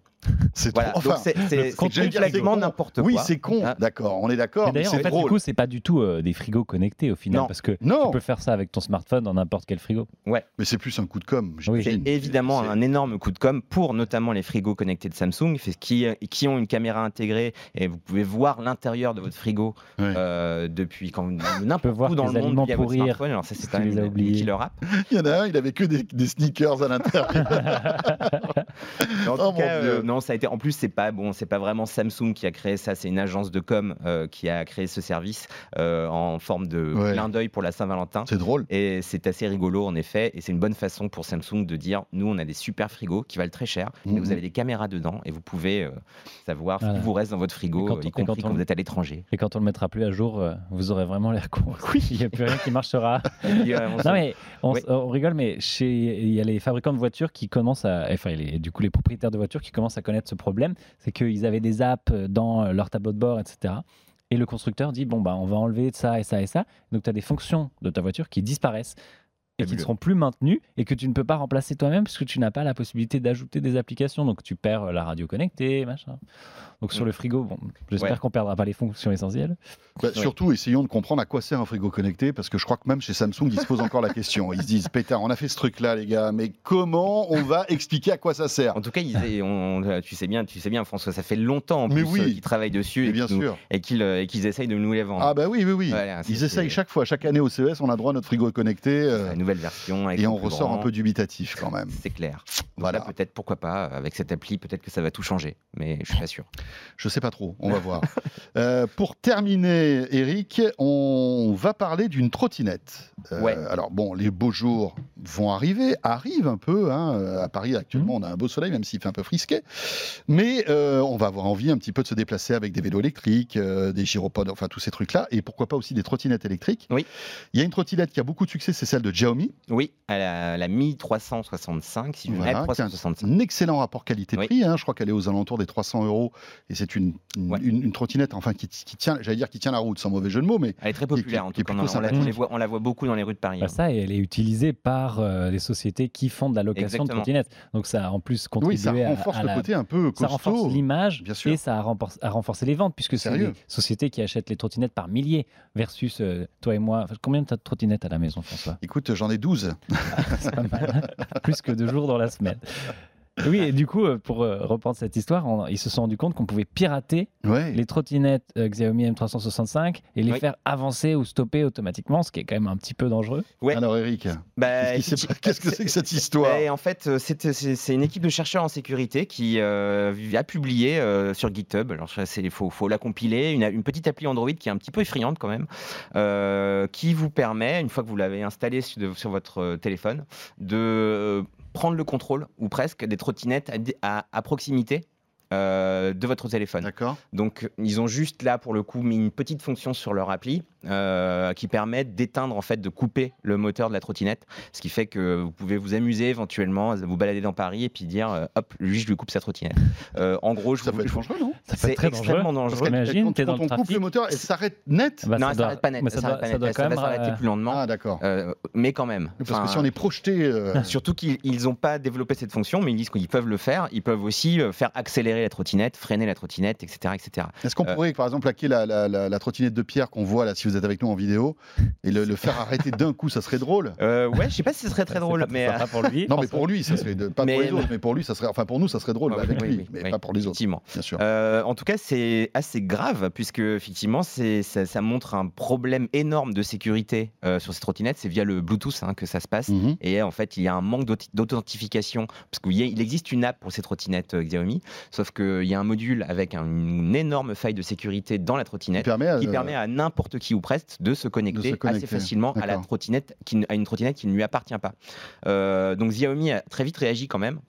[SPEAKER 2] C'est
[SPEAKER 3] Voilà. c'est complètement n'importe quoi.
[SPEAKER 2] oui, c'est con.
[SPEAKER 3] Ah.
[SPEAKER 2] D'accord, on est d'accord.
[SPEAKER 4] Mais
[SPEAKER 2] Mais
[SPEAKER 4] d'ailleurs, en fait, du coup, c'est pas du tout euh, des frigos connectés au final,
[SPEAKER 3] Non.
[SPEAKER 4] parce que
[SPEAKER 2] Non,
[SPEAKER 4] tu peux faire ça avec ton smartphone dans n'importe quel frigo.
[SPEAKER 2] mais c'est plus un coup de com.
[SPEAKER 4] Oui.
[SPEAKER 3] C'est évidemment un énorme coup de com pour notamment les frigos connectés de Samsung qui, qui ont une caméra intégrée et vous pouvez voir l'intérieur de votre frigo
[SPEAKER 2] Ouais.
[SPEAKER 3] euh, depuis quand n'importe où dans le monde via votre smartphone. Alors ça c'est quand même une, killer app.
[SPEAKER 2] Il y en a un, il avait que des, des sneakers à l'intérieur.
[SPEAKER 3] En
[SPEAKER 2] Oh,
[SPEAKER 3] tout
[SPEAKER 2] mon
[SPEAKER 3] cas,
[SPEAKER 2] Dieu.
[SPEAKER 3] euh, non, ça a été. En plus, c'est pas bon, c'est pas vraiment Samsung qui a créé ça. C'est une agence de com euh, qui a créé ce service euh, en forme de
[SPEAKER 2] Ouais.
[SPEAKER 3] clin d'œil pour la Saint-Valentin.
[SPEAKER 2] c'est drôle.
[SPEAKER 3] Et c'est assez rigolo en effet, et c'est une bonne façon pour Samsung de dire nous on a des super frigos qui valent très cher, mais
[SPEAKER 2] Mhm.
[SPEAKER 3] vous avez des caméras dedans et vous pouvez euh, savoir ce
[SPEAKER 4] Voilà.
[SPEAKER 3] qui vous reste dans votre frigo,
[SPEAKER 4] quand on-
[SPEAKER 3] y compris
[SPEAKER 4] quand
[SPEAKER 3] vous êtes à l'étranger.
[SPEAKER 4] Et quand on le mettra plus à jour, vous aurez vraiment l'air con. Il n'y a plus rien qui marchera.
[SPEAKER 3] Puis,
[SPEAKER 4] Non mais on,
[SPEAKER 3] Oui.
[SPEAKER 4] on rigole, mais chez il y a les fabricants de voitures qui commencent à, enfin les, du coup les propriétaires de voitures qui commencent à connaître ce problème, c'est qu'ils avaient des apps dans leur tableau de bord, etc. Et le constructeur dit bon bah on va enlever ça et ça et ça. Donc tu as des fonctions de ta voiture qui disparaissent et qui ne seront plus maintenues et que tu ne peux pas remplacer toi-même parce que tu n'as pas la possibilité d'ajouter des applications. Donc tu perds euh, la radio connectée, machin. Donc sur
[SPEAKER 3] Mm.
[SPEAKER 4] le frigo, bon, j'espère
[SPEAKER 3] Ouais.
[SPEAKER 4] qu'on perdra pas les fonctions essentielles.
[SPEAKER 2] Bah,
[SPEAKER 3] Ouais.
[SPEAKER 2] Surtout, essayons de comprendre à quoi sert un frigo connecté, parce que je crois que même chez Samsung, ils se posent encore la question. Ils se disent, pétard, on a fait ce truc-là, les gars, mais comment on va expliquer à quoi ça sert?
[SPEAKER 3] En tout cas, ils- et on- on- tu sais bien, tu sais bien, François, ça fait longtemps en plus
[SPEAKER 2] oui.
[SPEAKER 3] euh, qu'ils travaillent dessus
[SPEAKER 2] Mais
[SPEAKER 3] et
[SPEAKER 2] bien
[SPEAKER 3] nous-
[SPEAKER 2] sûr.
[SPEAKER 3] et qu'ils euh, et qu'ils essayent de nous les vendre.
[SPEAKER 2] Ah bah oui, oui, oui.
[SPEAKER 3] Voilà,
[SPEAKER 2] Ils essayent chaque fois, chaque année au CES, on a droit à notre frigo connecté, euh,
[SPEAKER 3] La nouvelle version. avec
[SPEAKER 2] et on ressort un peu dubitatif quand même.
[SPEAKER 3] C'est clair. Voilà. Peut-être, pourquoi pas, avec cette appli, peut-être que ça va tout changer, mais je suis pas sûr.
[SPEAKER 2] Je sais pas trop, on va voir. Euh, pour terminer, Eric, on va parler d'une trottinette. Euh,
[SPEAKER 3] Ouais.
[SPEAKER 2] Alors bon, les beaux jours vont arriver, arrivent un peu. hein. À Paris, actuellement, on a un beau soleil, même s'il fait un peu frisqué. Mais euh, on va avoir envie un petit peu de se déplacer avec des vélos électriques, euh, des gyropodes, enfin tous ces trucs-là. Et pourquoi pas aussi des trottinettes électriques.
[SPEAKER 3] Oui.
[SPEAKER 2] Il y a une trottinette qui a beaucoup de succès, c'est celle de Xiaomi.
[SPEAKER 3] Oui, à la, la Mi 365, si je
[SPEAKER 2] Voilà,
[SPEAKER 3] me
[SPEAKER 2] qui a
[SPEAKER 3] 365.
[SPEAKER 2] un excellent rapport qualité-prix. hein. Je crois qu'elle est aux alentours des 300 euros. Et c'est une, une,
[SPEAKER 3] Ouais.
[SPEAKER 2] une- une trottinette, enfin, qui, qui tient, j'allais dire qui tient la route, sans mauvais jeu de mots, mais
[SPEAKER 3] Elle est très
[SPEAKER 2] qui- qui-
[SPEAKER 3] populaire, en tout cas. On, la- on les voit- on la voit beaucoup dans les rues de Paris.
[SPEAKER 4] Bah,
[SPEAKER 3] hein.
[SPEAKER 4] ça, et elle est utilisée par euh, les sociétés qui font de la location
[SPEAKER 3] Exactement.
[SPEAKER 4] de trottinettes. Donc ça a en plus
[SPEAKER 2] oui,
[SPEAKER 4] contribué
[SPEAKER 2] ça
[SPEAKER 4] à-
[SPEAKER 2] renforce
[SPEAKER 4] à,
[SPEAKER 2] le
[SPEAKER 4] la-
[SPEAKER 2] côté un peu
[SPEAKER 4] ça
[SPEAKER 2] costaud.
[SPEAKER 4] renforce l'image
[SPEAKER 2] bien sûr.
[SPEAKER 4] et ça a renforcé, a renforcé les ventes puisque c'est des sociétés qui achètent les trottinettes par milliers versus euh, toi et moi. Enfin, Combien tu as de trottinettes à la maison, François?
[SPEAKER 2] Écoute, j'en ai 12.
[SPEAKER 4] C'est pas mal. Plus que deux jours dans la semaine. Oui, et du coup, euh, pour euh, reprendre cette histoire, on- ils se sont rendus compte qu'on pouvait pirater
[SPEAKER 2] Ouais.
[SPEAKER 4] les trottinettes euh, Xiaomi M365 et les faire avancer ou stopper automatiquement, ce qui est quand même un petit peu dangereux.
[SPEAKER 3] Ouais.
[SPEAKER 2] Alors, Eric,
[SPEAKER 3] Bah,
[SPEAKER 2] qu'est-ce qui que c'est que cette histoire
[SPEAKER 3] Ouais, en fait, c'est c'est- c'est une équipe de chercheurs en sécurité qui euh, a publié euh, sur GitHub. Alors, il faut, faut la compiler. Une, une petite appli Android qui est un petit peu effrayante quand même, euh, qui vous permet, une fois que vous l'avez installée sur, sur votre téléphone, de euh, prendre le contrôle, ou presque, des trottinettes à, à- à proximité. euh, de votre téléphone.
[SPEAKER 2] D'accord.
[SPEAKER 3] Donc, ils ont juste là, pour le coup, mis une petite fonction sur leur appli euh, qui permet d'éteindre, en fait, de couper le moteur de la trottinette. Ce qui fait que vous pouvez vous amuser éventuellement, vous balader dans Paris et puis dire, euh, hop, lui, je lui coupe sa trottinette. Euh, en gros, je
[SPEAKER 2] Ça
[SPEAKER 3] vous-
[SPEAKER 2] peut être dangereux, non?
[SPEAKER 4] Ça peut être
[SPEAKER 3] c'est
[SPEAKER 4] très dangereux.
[SPEAKER 3] extrêmement
[SPEAKER 2] Parce
[SPEAKER 3] dangereux.
[SPEAKER 2] qu'elle-
[SPEAKER 4] Imagine,
[SPEAKER 2] quand, quand on coupe
[SPEAKER 4] trafic.
[SPEAKER 2] le moteur, elle s'arrête net?
[SPEAKER 4] Bah,
[SPEAKER 3] non,
[SPEAKER 4] ça
[SPEAKER 3] elle
[SPEAKER 4] doit-
[SPEAKER 3] s'arrête pas net.
[SPEAKER 4] mais
[SPEAKER 3] elle
[SPEAKER 4] ça doit, ça doit quand
[SPEAKER 3] va s'arrêter plus lentement.
[SPEAKER 2] Ah, d'accord.
[SPEAKER 3] Euh, mais quand même.
[SPEAKER 2] Parce que si on est projeté. euh,
[SPEAKER 3] Surtout qu'ils n'ont pas développé cette fonction, mais ils disent qu'ils peuvent le faire. Ils peuvent aussi faire accélérer la trottinette, freiner la trottinette, etc. etc.
[SPEAKER 2] Est-ce qu'on
[SPEAKER 3] Euh,
[SPEAKER 2] pourrait, par exemple, hacker la, la- la- la trottinette de Pierre qu'on voit là, si vous êtes avec nous en vidéo, et le, le faire arrêter d'un coup, ça serait drôle
[SPEAKER 3] Euh, ouais, je sais pas si ce serait très drôle,
[SPEAKER 4] pas
[SPEAKER 3] mais
[SPEAKER 4] pour lui.
[SPEAKER 2] Non, mais pour lui, ça serait de- pas
[SPEAKER 3] Mais-
[SPEAKER 2] pour les autres, mais pour lui, ça serait, enfin pour nous, ça serait drôle
[SPEAKER 3] oui,
[SPEAKER 2] avec
[SPEAKER 3] oui,
[SPEAKER 2] lui,
[SPEAKER 3] oui,
[SPEAKER 2] mais
[SPEAKER 3] oui,
[SPEAKER 2] pas pour les autres,
[SPEAKER 3] effectivement.
[SPEAKER 2] bien sûr.
[SPEAKER 3] Euh, en tout cas, c'est assez grave puisque effectivement, c'est ça, ça montre un problème énorme de sécurité euh, sur ces trottinettes. C'est via le Bluetooth hein, que ça se passe.
[SPEAKER 2] Mhm.
[SPEAKER 3] Et en fait, il y a un manque d'authentification parce qu'il existe une app pour ces trottinettes euh, Xiaomi, sauf qu'il y a un module avec un- une énorme faille de sécurité dans la
[SPEAKER 2] Qui
[SPEAKER 3] trottinette.
[SPEAKER 2] permet, à-
[SPEAKER 3] qui permet à n'importe qui ou presque de se connecter,
[SPEAKER 2] connecter,
[SPEAKER 3] assez facilement à la
[SPEAKER 2] d'accord.
[SPEAKER 3] trottinette, qui, n- à une trottinette qui ne lui appartient pas. Euh, donc Xiaomi a très vite réagi quand même.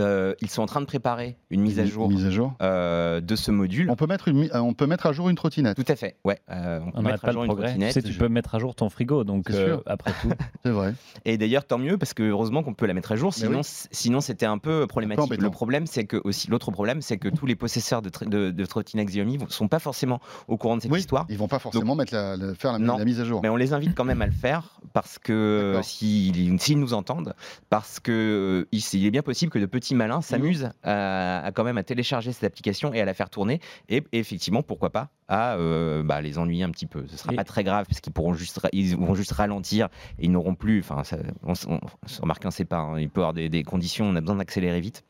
[SPEAKER 3] Euh, ils sont en train de préparer une mise à jour
[SPEAKER 2] Mise à jour.
[SPEAKER 3] euh, de ce module.
[SPEAKER 2] On peut mettre une, euh, on peut mettre à jour une trottinette.
[SPEAKER 3] Tout à fait, ouais. Euh, on peut
[SPEAKER 4] On n'arrête
[SPEAKER 3] mettre à jour une.
[SPEAKER 4] Tu
[SPEAKER 3] trottinette.
[SPEAKER 4] sais, tu peux mettre à jour ton frigo, donc euh, après tout.
[SPEAKER 2] C'est vrai.
[SPEAKER 3] Et d'ailleurs, tant mieux, parce que heureusement qu'on peut la mettre à jour, sinon,
[SPEAKER 2] oui.
[SPEAKER 3] sinon c'était un peu problématique. le problème, c'est que aussi, l'autre problème, c'est que tous les possesseurs de, de, de trottinettes Xiaomi ne sont pas forcément au courant de cette
[SPEAKER 2] Oui,
[SPEAKER 3] histoire.
[SPEAKER 2] ils vont pas forcément mettre la, la- faire la,
[SPEAKER 3] Non.
[SPEAKER 2] la mise à jour.
[SPEAKER 3] Mais on les invite quand même à le faire parce que s'ils s'ils nous entendent, parce que euh, il, il est bien possible que de petits malins
[SPEAKER 2] Mhm.
[SPEAKER 3] s'amusent à, à quand même à télécharger cette application et à la faire tourner et, et effectivement pourquoi pas à euh, bah, les ennuyer un petit peu. Ce sera
[SPEAKER 4] Et-
[SPEAKER 3] pas très grave parce qu'ils pourront juste ils vont juste ralentir et ils n'auront plus. Enfin, on, on, remarque un sait pas. hein, il peut y avoir des, des conditions. On a besoin d'accélérer vite.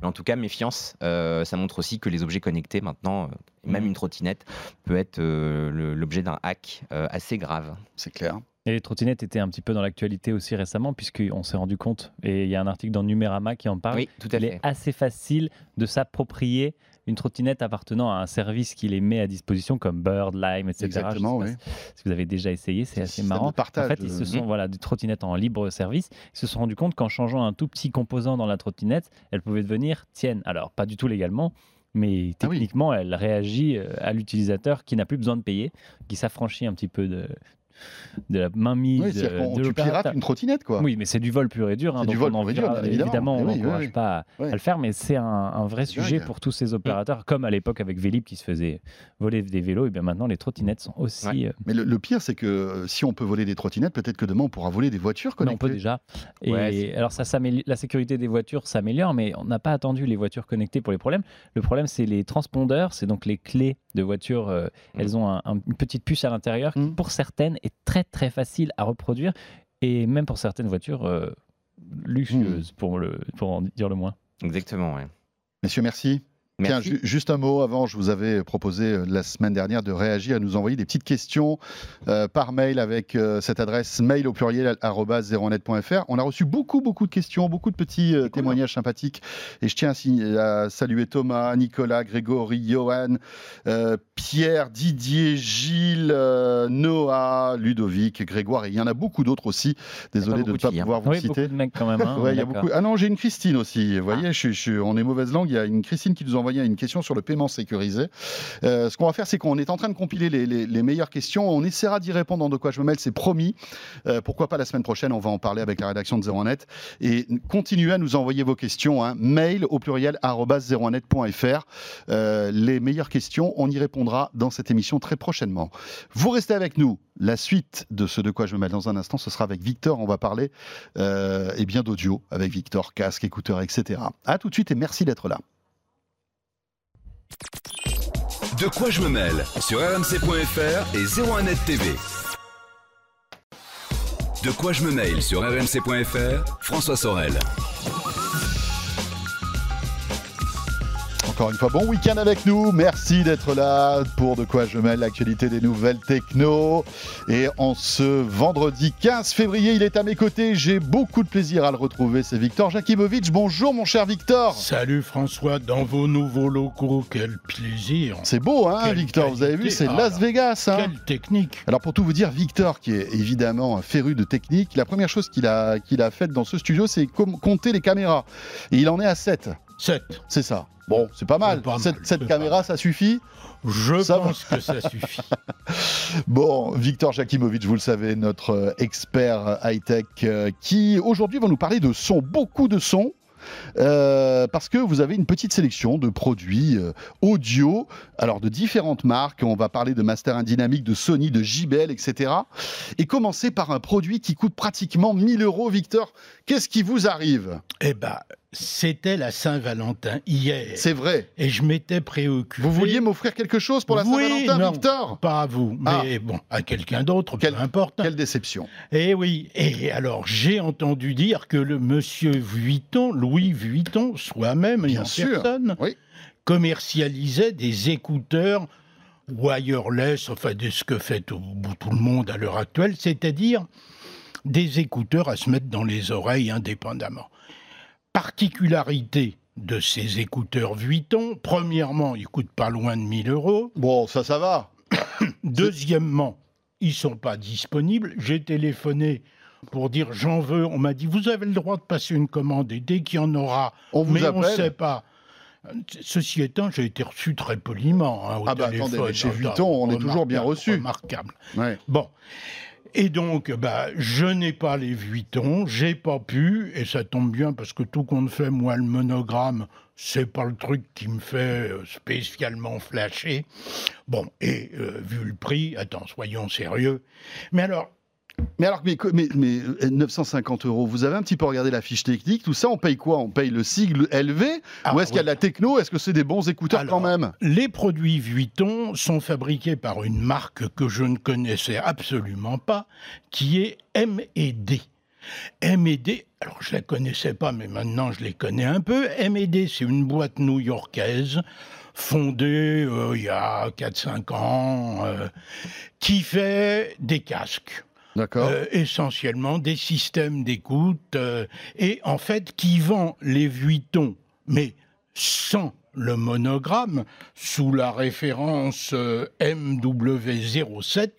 [SPEAKER 3] Mais en tout cas, méfiance. euh, ça montre aussi que les objets connectés maintenant, euh, même
[SPEAKER 4] Mhm.
[SPEAKER 3] une trottinette, peut être euh, l'objet d'un hack assez grave.
[SPEAKER 2] C'est clair.
[SPEAKER 4] Et les trottinettes étaient un petit peu dans l'actualité aussi récemment, puisqu'on s'est rendu compte, et il y a un article dans Numérama qui en parle,
[SPEAKER 3] Oui, tout à
[SPEAKER 4] il
[SPEAKER 3] fait.
[SPEAKER 4] est assez facile de s'approprier une trottinette appartenant à un service qui les met à disposition, comme Bird, Lime, etc.
[SPEAKER 2] Exactement, oui.
[SPEAKER 4] Si vous avez déjà essayé, c'est assez marrant.
[SPEAKER 2] partage
[SPEAKER 4] en fait, ils se sont
[SPEAKER 3] Mhm.
[SPEAKER 4] voilà, des trottinettes en libre service. Ils se sont rendus compte qu'en changeant un tout petit composant dans la trottinette, elle pouvait devenir tienne. Alors, pas du tout légalement, mais
[SPEAKER 2] Ah oui.
[SPEAKER 4] techniquement, elle réagit euh, à l'utilisateur qui n'a plus besoin de payer, qui s'affranchit un petit peu de, de la mainmise
[SPEAKER 2] Oui,
[SPEAKER 4] de,
[SPEAKER 2] c'est-à-dire qu'on-
[SPEAKER 4] de
[SPEAKER 2] tu pirates une trottinette, quoi.
[SPEAKER 4] Oui, mais c'est du vol pur et dur. hein,
[SPEAKER 2] C'est du
[SPEAKER 4] donc
[SPEAKER 2] vol
[SPEAKER 4] on
[SPEAKER 2] pur et dur, évidemment.
[SPEAKER 4] on
[SPEAKER 2] oui,
[SPEAKER 4] n'encourage
[SPEAKER 2] oui,
[SPEAKER 4] pas à, le faire, mais c'est un, un vrai sujet
[SPEAKER 2] dingue.
[SPEAKER 4] pour tous ces opérateurs, comme à l'époque avec Vélib qui se faisait voler des vélos. Et bien maintenant, les trottinettes sont aussi.
[SPEAKER 3] Ouais.
[SPEAKER 4] euh,
[SPEAKER 2] Mais le, le pire, c'est que euh, si on peut voler des trottinettes, peut-être que demain on pourra voler des voitures
[SPEAKER 4] mais on
[SPEAKER 2] connectées.
[SPEAKER 4] peut déjà. Et
[SPEAKER 3] Ouais,
[SPEAKER 4] alors, ça la sécurité des voitures s'améliore, mais on n'a pas attendu les voitures connectées pour les problèmes. Le problème, c'est les transpondeurs, c'est donc les clés de voiture. euh,
[SPEAKER 3] Mhm.
[SPEAKER 4] Elles ont un- un- une petite puce à l'intérieur qui,
[SPEAKER 2] Mhm.
[SPEAKER 4] pour certaines, est très très facile à reproduire. Et même pour certaines voitures euh, luxueuses, pour, le, pour en dire le moins.
[SPEAKER 3] Exactement, ouais.
[SPEAKER 2] Messieurs, merci. Tiens, ju- juste un mot avant, je vous avais proposé euh, la semaine dernière de réagir et nous envoyer des petites questions euh, par mail avec euh, cette adresse mail au pluriel 01net.fr. On a reçu beaucoup, beaucoup de questions, beaucoup de petits euh, témoignages sympathiques et je tiens à, saluer Thomas, Nicolas, Grégory, Johan, euh, Pierre, Didier, Gilles, euh, Noah, Ludovic, Grégoire et il y en a beaucoup d'autres aussi. Désolé de ne pas
[SPEAKER 3] filles, hein.
[SPEAKER 2] pouvoir vous
[SPEAKER 4] Oui,
[SPEAKER 2] citer.
[SPEAKER 4] beaucoup de mecs quand même. hein,
[SPEAKER 2] Ouais, il y a
[SPEAKER 4] d'accord.
[SPEAKER 2] beaucoup. Ah non, j'ai une Christine aussi. Vous voyez, je, suis- je suis- on est mauvaise langue. Il y a une Christine qui nous a envoyé une question sur le paiement sécurisé. Euh, ce qu'on va faire, c'est qu'on est en train de compiler les, meilleures questions. On essaiera d'y répondre dans De quoi je me mêle, c'est promis. Euh, pourquoi pas la semaine prochaine On va en parler avec la rédaction de 01net. Et continuez à nous envoyer vos questions. hein. Mail au pluriel arobase 01net.fr. Euh, les meilleures questions, on y répondra dans cette émission très prochainement. Vous restez avec nous. La suite de ce De quoi je me mêle dans un instant, ce sera avec Victor. On va parler et bien d'audio avec Victor, casque, écouteurs, etc. À tout de suite et merci d'être là.
[SPEAKER 1] De quoi je me mêle sur rmc.fr et 01net TV. De quoi je me mêle sur rmc.fr, François Sorel.
[SPEAKER 2] Encore une fois, bon week-end avec nous. Merci d'être là pour De quoi je mêle l'actualité des nouvelles techno. Et en ce vendredi 15 février, il est à mes côtés. J'ai beaucoup de plaisir à le retrouver. C'est Victor Jakimovic. Bonjour, mon cher Victor.
[SPEAKER 5] Salut François, dans vos nouveaux locaux, quel plaisir.
[SPEAKER 2] C'est beau, hein,
[SPEAKER 5] Quelle
[SPEAKER 2] Victor Vous avez vu, c'est
[SPEAKER 5] Ah
[SPEAKER 2] Las
[SPEAKER 5] là.
[SPEAKER 2] Vegas. Hein
[SPEAKER 5] Quelle technique.
[SPEAKER 2] Alors pour tout vous dire, Victor, qui est évidemment un féru de technique, la première chose qu'il a, qu'il a faite dans ce studio, c'est com- compter les caméras. Et il en est à 7,
[SPEAKER 5] 7.
[SPEAKER 2] c'est ça. Bon, c'est pas mal.
[SPEAKER 5] C'est pas
[SPEAKER 2] 7,
[SPEAKER 5] mal, c'est pas
[SPEAKER 2] caméras, ça suffit?
[SPEAKER 5] Je
[SPEAKER 2] Ça
[SPEAKER 5] pense que ça suffit.
[SPEAKER 2] Bon, Victor Jakimovic, vous le savez, notre euh, expert euh, high-tech, euh, qui aujourd'hui va nous parler de son, beaucoup de sons. euh, parce que vous avez une petite sélection de produits euh, audio, alors de différentes marques. On va parler de Master Dynamic, de Sony, de JBL, etc. Et commencer par un produit qui coûte pratiquement 1000 euros. Victor, qu'est-ce qui vous arrive?
[SPEAKER 5] Eh ben, c'était la Saint-Valentin hier.
[SPEAKER 2] C'est vrai.
[SPEAKER 5] Et je m'étais préoccupé.
[SPEAKER 2] Vous vouliez m'offrir quelque chose pour la
[SPEAKER 5] Oui,
[SPEAKER 2] Saint-Valentin. Victor?
[SPEAKER 5] Pas à vous,
[SPEAKER 2] Ah.
[SPEAKER 5] mais bon, à quelqu'un d'autre,
[SPEAKER 2] Quel-
[SPEAKER 5] peu importe.
[SPEAKER 2] Quelle déception.
[SPEAKER 5] Eh oui, et alors j'ai entendu dire que le monsieur Vuitton, Louis Vuitton, soi-même
[SPEAKER 2] Bien
[SPEAKER 5] en
[SPEAKER 2] sûr,
[SPEAKER 5] personne,
[SPEAKER 2] oui.
[SPEAKER 5] commercialisait des écouteurs wireless, enfin de ce que fait tout, tout le monde à l'heure actuelle, c'est-à-dire des écouteurs à se mettre dans les oreilles indépendamment. Particularité de ces écouteurs Vuitton, premièrement, ils coûtent pas loin de 1000 euros.
[SPEAKER 2] Bon, ça, ça va.
[SPEAKER 5] Deuxièmement, ils sont pas disponibles. J'ai téléphoné pour dire j'en veux. On m'a dit vous avez le droit de passer une commande et dès qu'il y en aura,
[SPEAKER 2] On vous
[SPEAKER 5] mais on ne sait pas. Ceci étant, j'ai été reçu très poliment hein, au
[SPEAKER 2] Ah bah
[SPEAKER 5] téléphone.
[SPEAKER 2] attendez, mais chez Vuitton, on est toujours bien reçu.
[SPEAKER 5] Remarquable.
[SPEAKER 2] Ouais.
[SPEAKER 5] Bon. Et donc, bah, je n'ai pas les Vuitton, j'ai pas pu, et ça tombe bien parce que tout compte fait, moi, le monogramme, c'est pas le truc qui me fait euh, spécialement flasher. Bon, et euh, vu le prix, attends, soyons sérieux. Mais alors,
[SPEAKER 2] Mais alors, mais, mais, mais, euh, 950 euros, vous avez un petit peu regardé la fiche technique, tout ça, on paye quoi? On paye le sigle LV
[SPEAKER 5] Ah,
[SPEAKER 2] Ou est-ce qu'il y a de la techno? Est-ce que c'est des bons écouteurs
[SPEAKER 5] Alors,
[SPEAKER 2] quand même?
[SPEAKER 5] les produits Vuitton sont fabriqués par une marque que je ne connaissais absolument pas, qui est M&D. M&D, alors je la connaissais pas, mais maintenant je les connais un peu. M&D, c'est une boîte new-yorkaise fondée euh, il y a 4-5 ans, euh, qui fait des casques.
[SPEAKER 2] D'accord.
[SPEAKER 5] Euh, essentiellement des systèmes d'écoute euh, et en fait qui vend les Vuitton, mais sans le monogramme, sous la référence euh, MW07,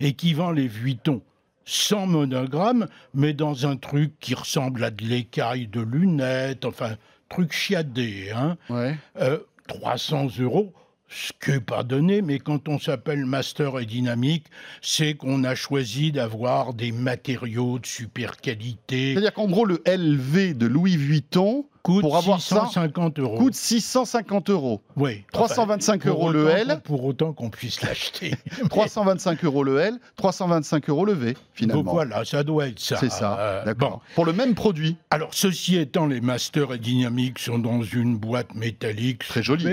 [SPEAKER 5] et qui vend les Vuitton sans monogramme, mais dans un truc qui ressemble à de l'écaille de lunettes, enfin, truc chiadé, hein.
[SPEAKER 2] ouais.
[SPEAKER 5] Euh, 300 euros, ce qui n'est pas donné, mais quand on s'appelle Master et Dynamique, c'est qu'on a choisi d'avoir des matériaux de super qualité.
[SPEAKER 2] C'est-à-dire qu'en gros, le LV de Louis Vuitton
[SPEAKER 5] Coûte
[SPEAKER 2] pour avoir ça,
[SPEAKER 5] 650 euros.
[SPEAKER 2] coûte 650 euros.
[SPEAKER 5] oui.
[SPEAKER 2] 325
[SPEAKER 5] pour
[SPEAKER 2] euros le L.
[SPEAKER 5] Pour autant qu'on puisse l'acheter.
[SPEAKER 2] 325 euros le L, 325 euros le V, finalement.
[SPEAKER 5] Donc voilà, ça doit être ça.
[SPEAKER 2] C'est ça,
[SPEAKER 5] Euh,
[SPEAKER 2] d'accord.
[SPEAKER 5] bon.
[SPEAKER 2] Pour le même produit.
[SPEAKER 5] Alors, ceci étant, les Master et Dynamique sont dans une boîte métallique
[SPEAKER 2] Très jolie.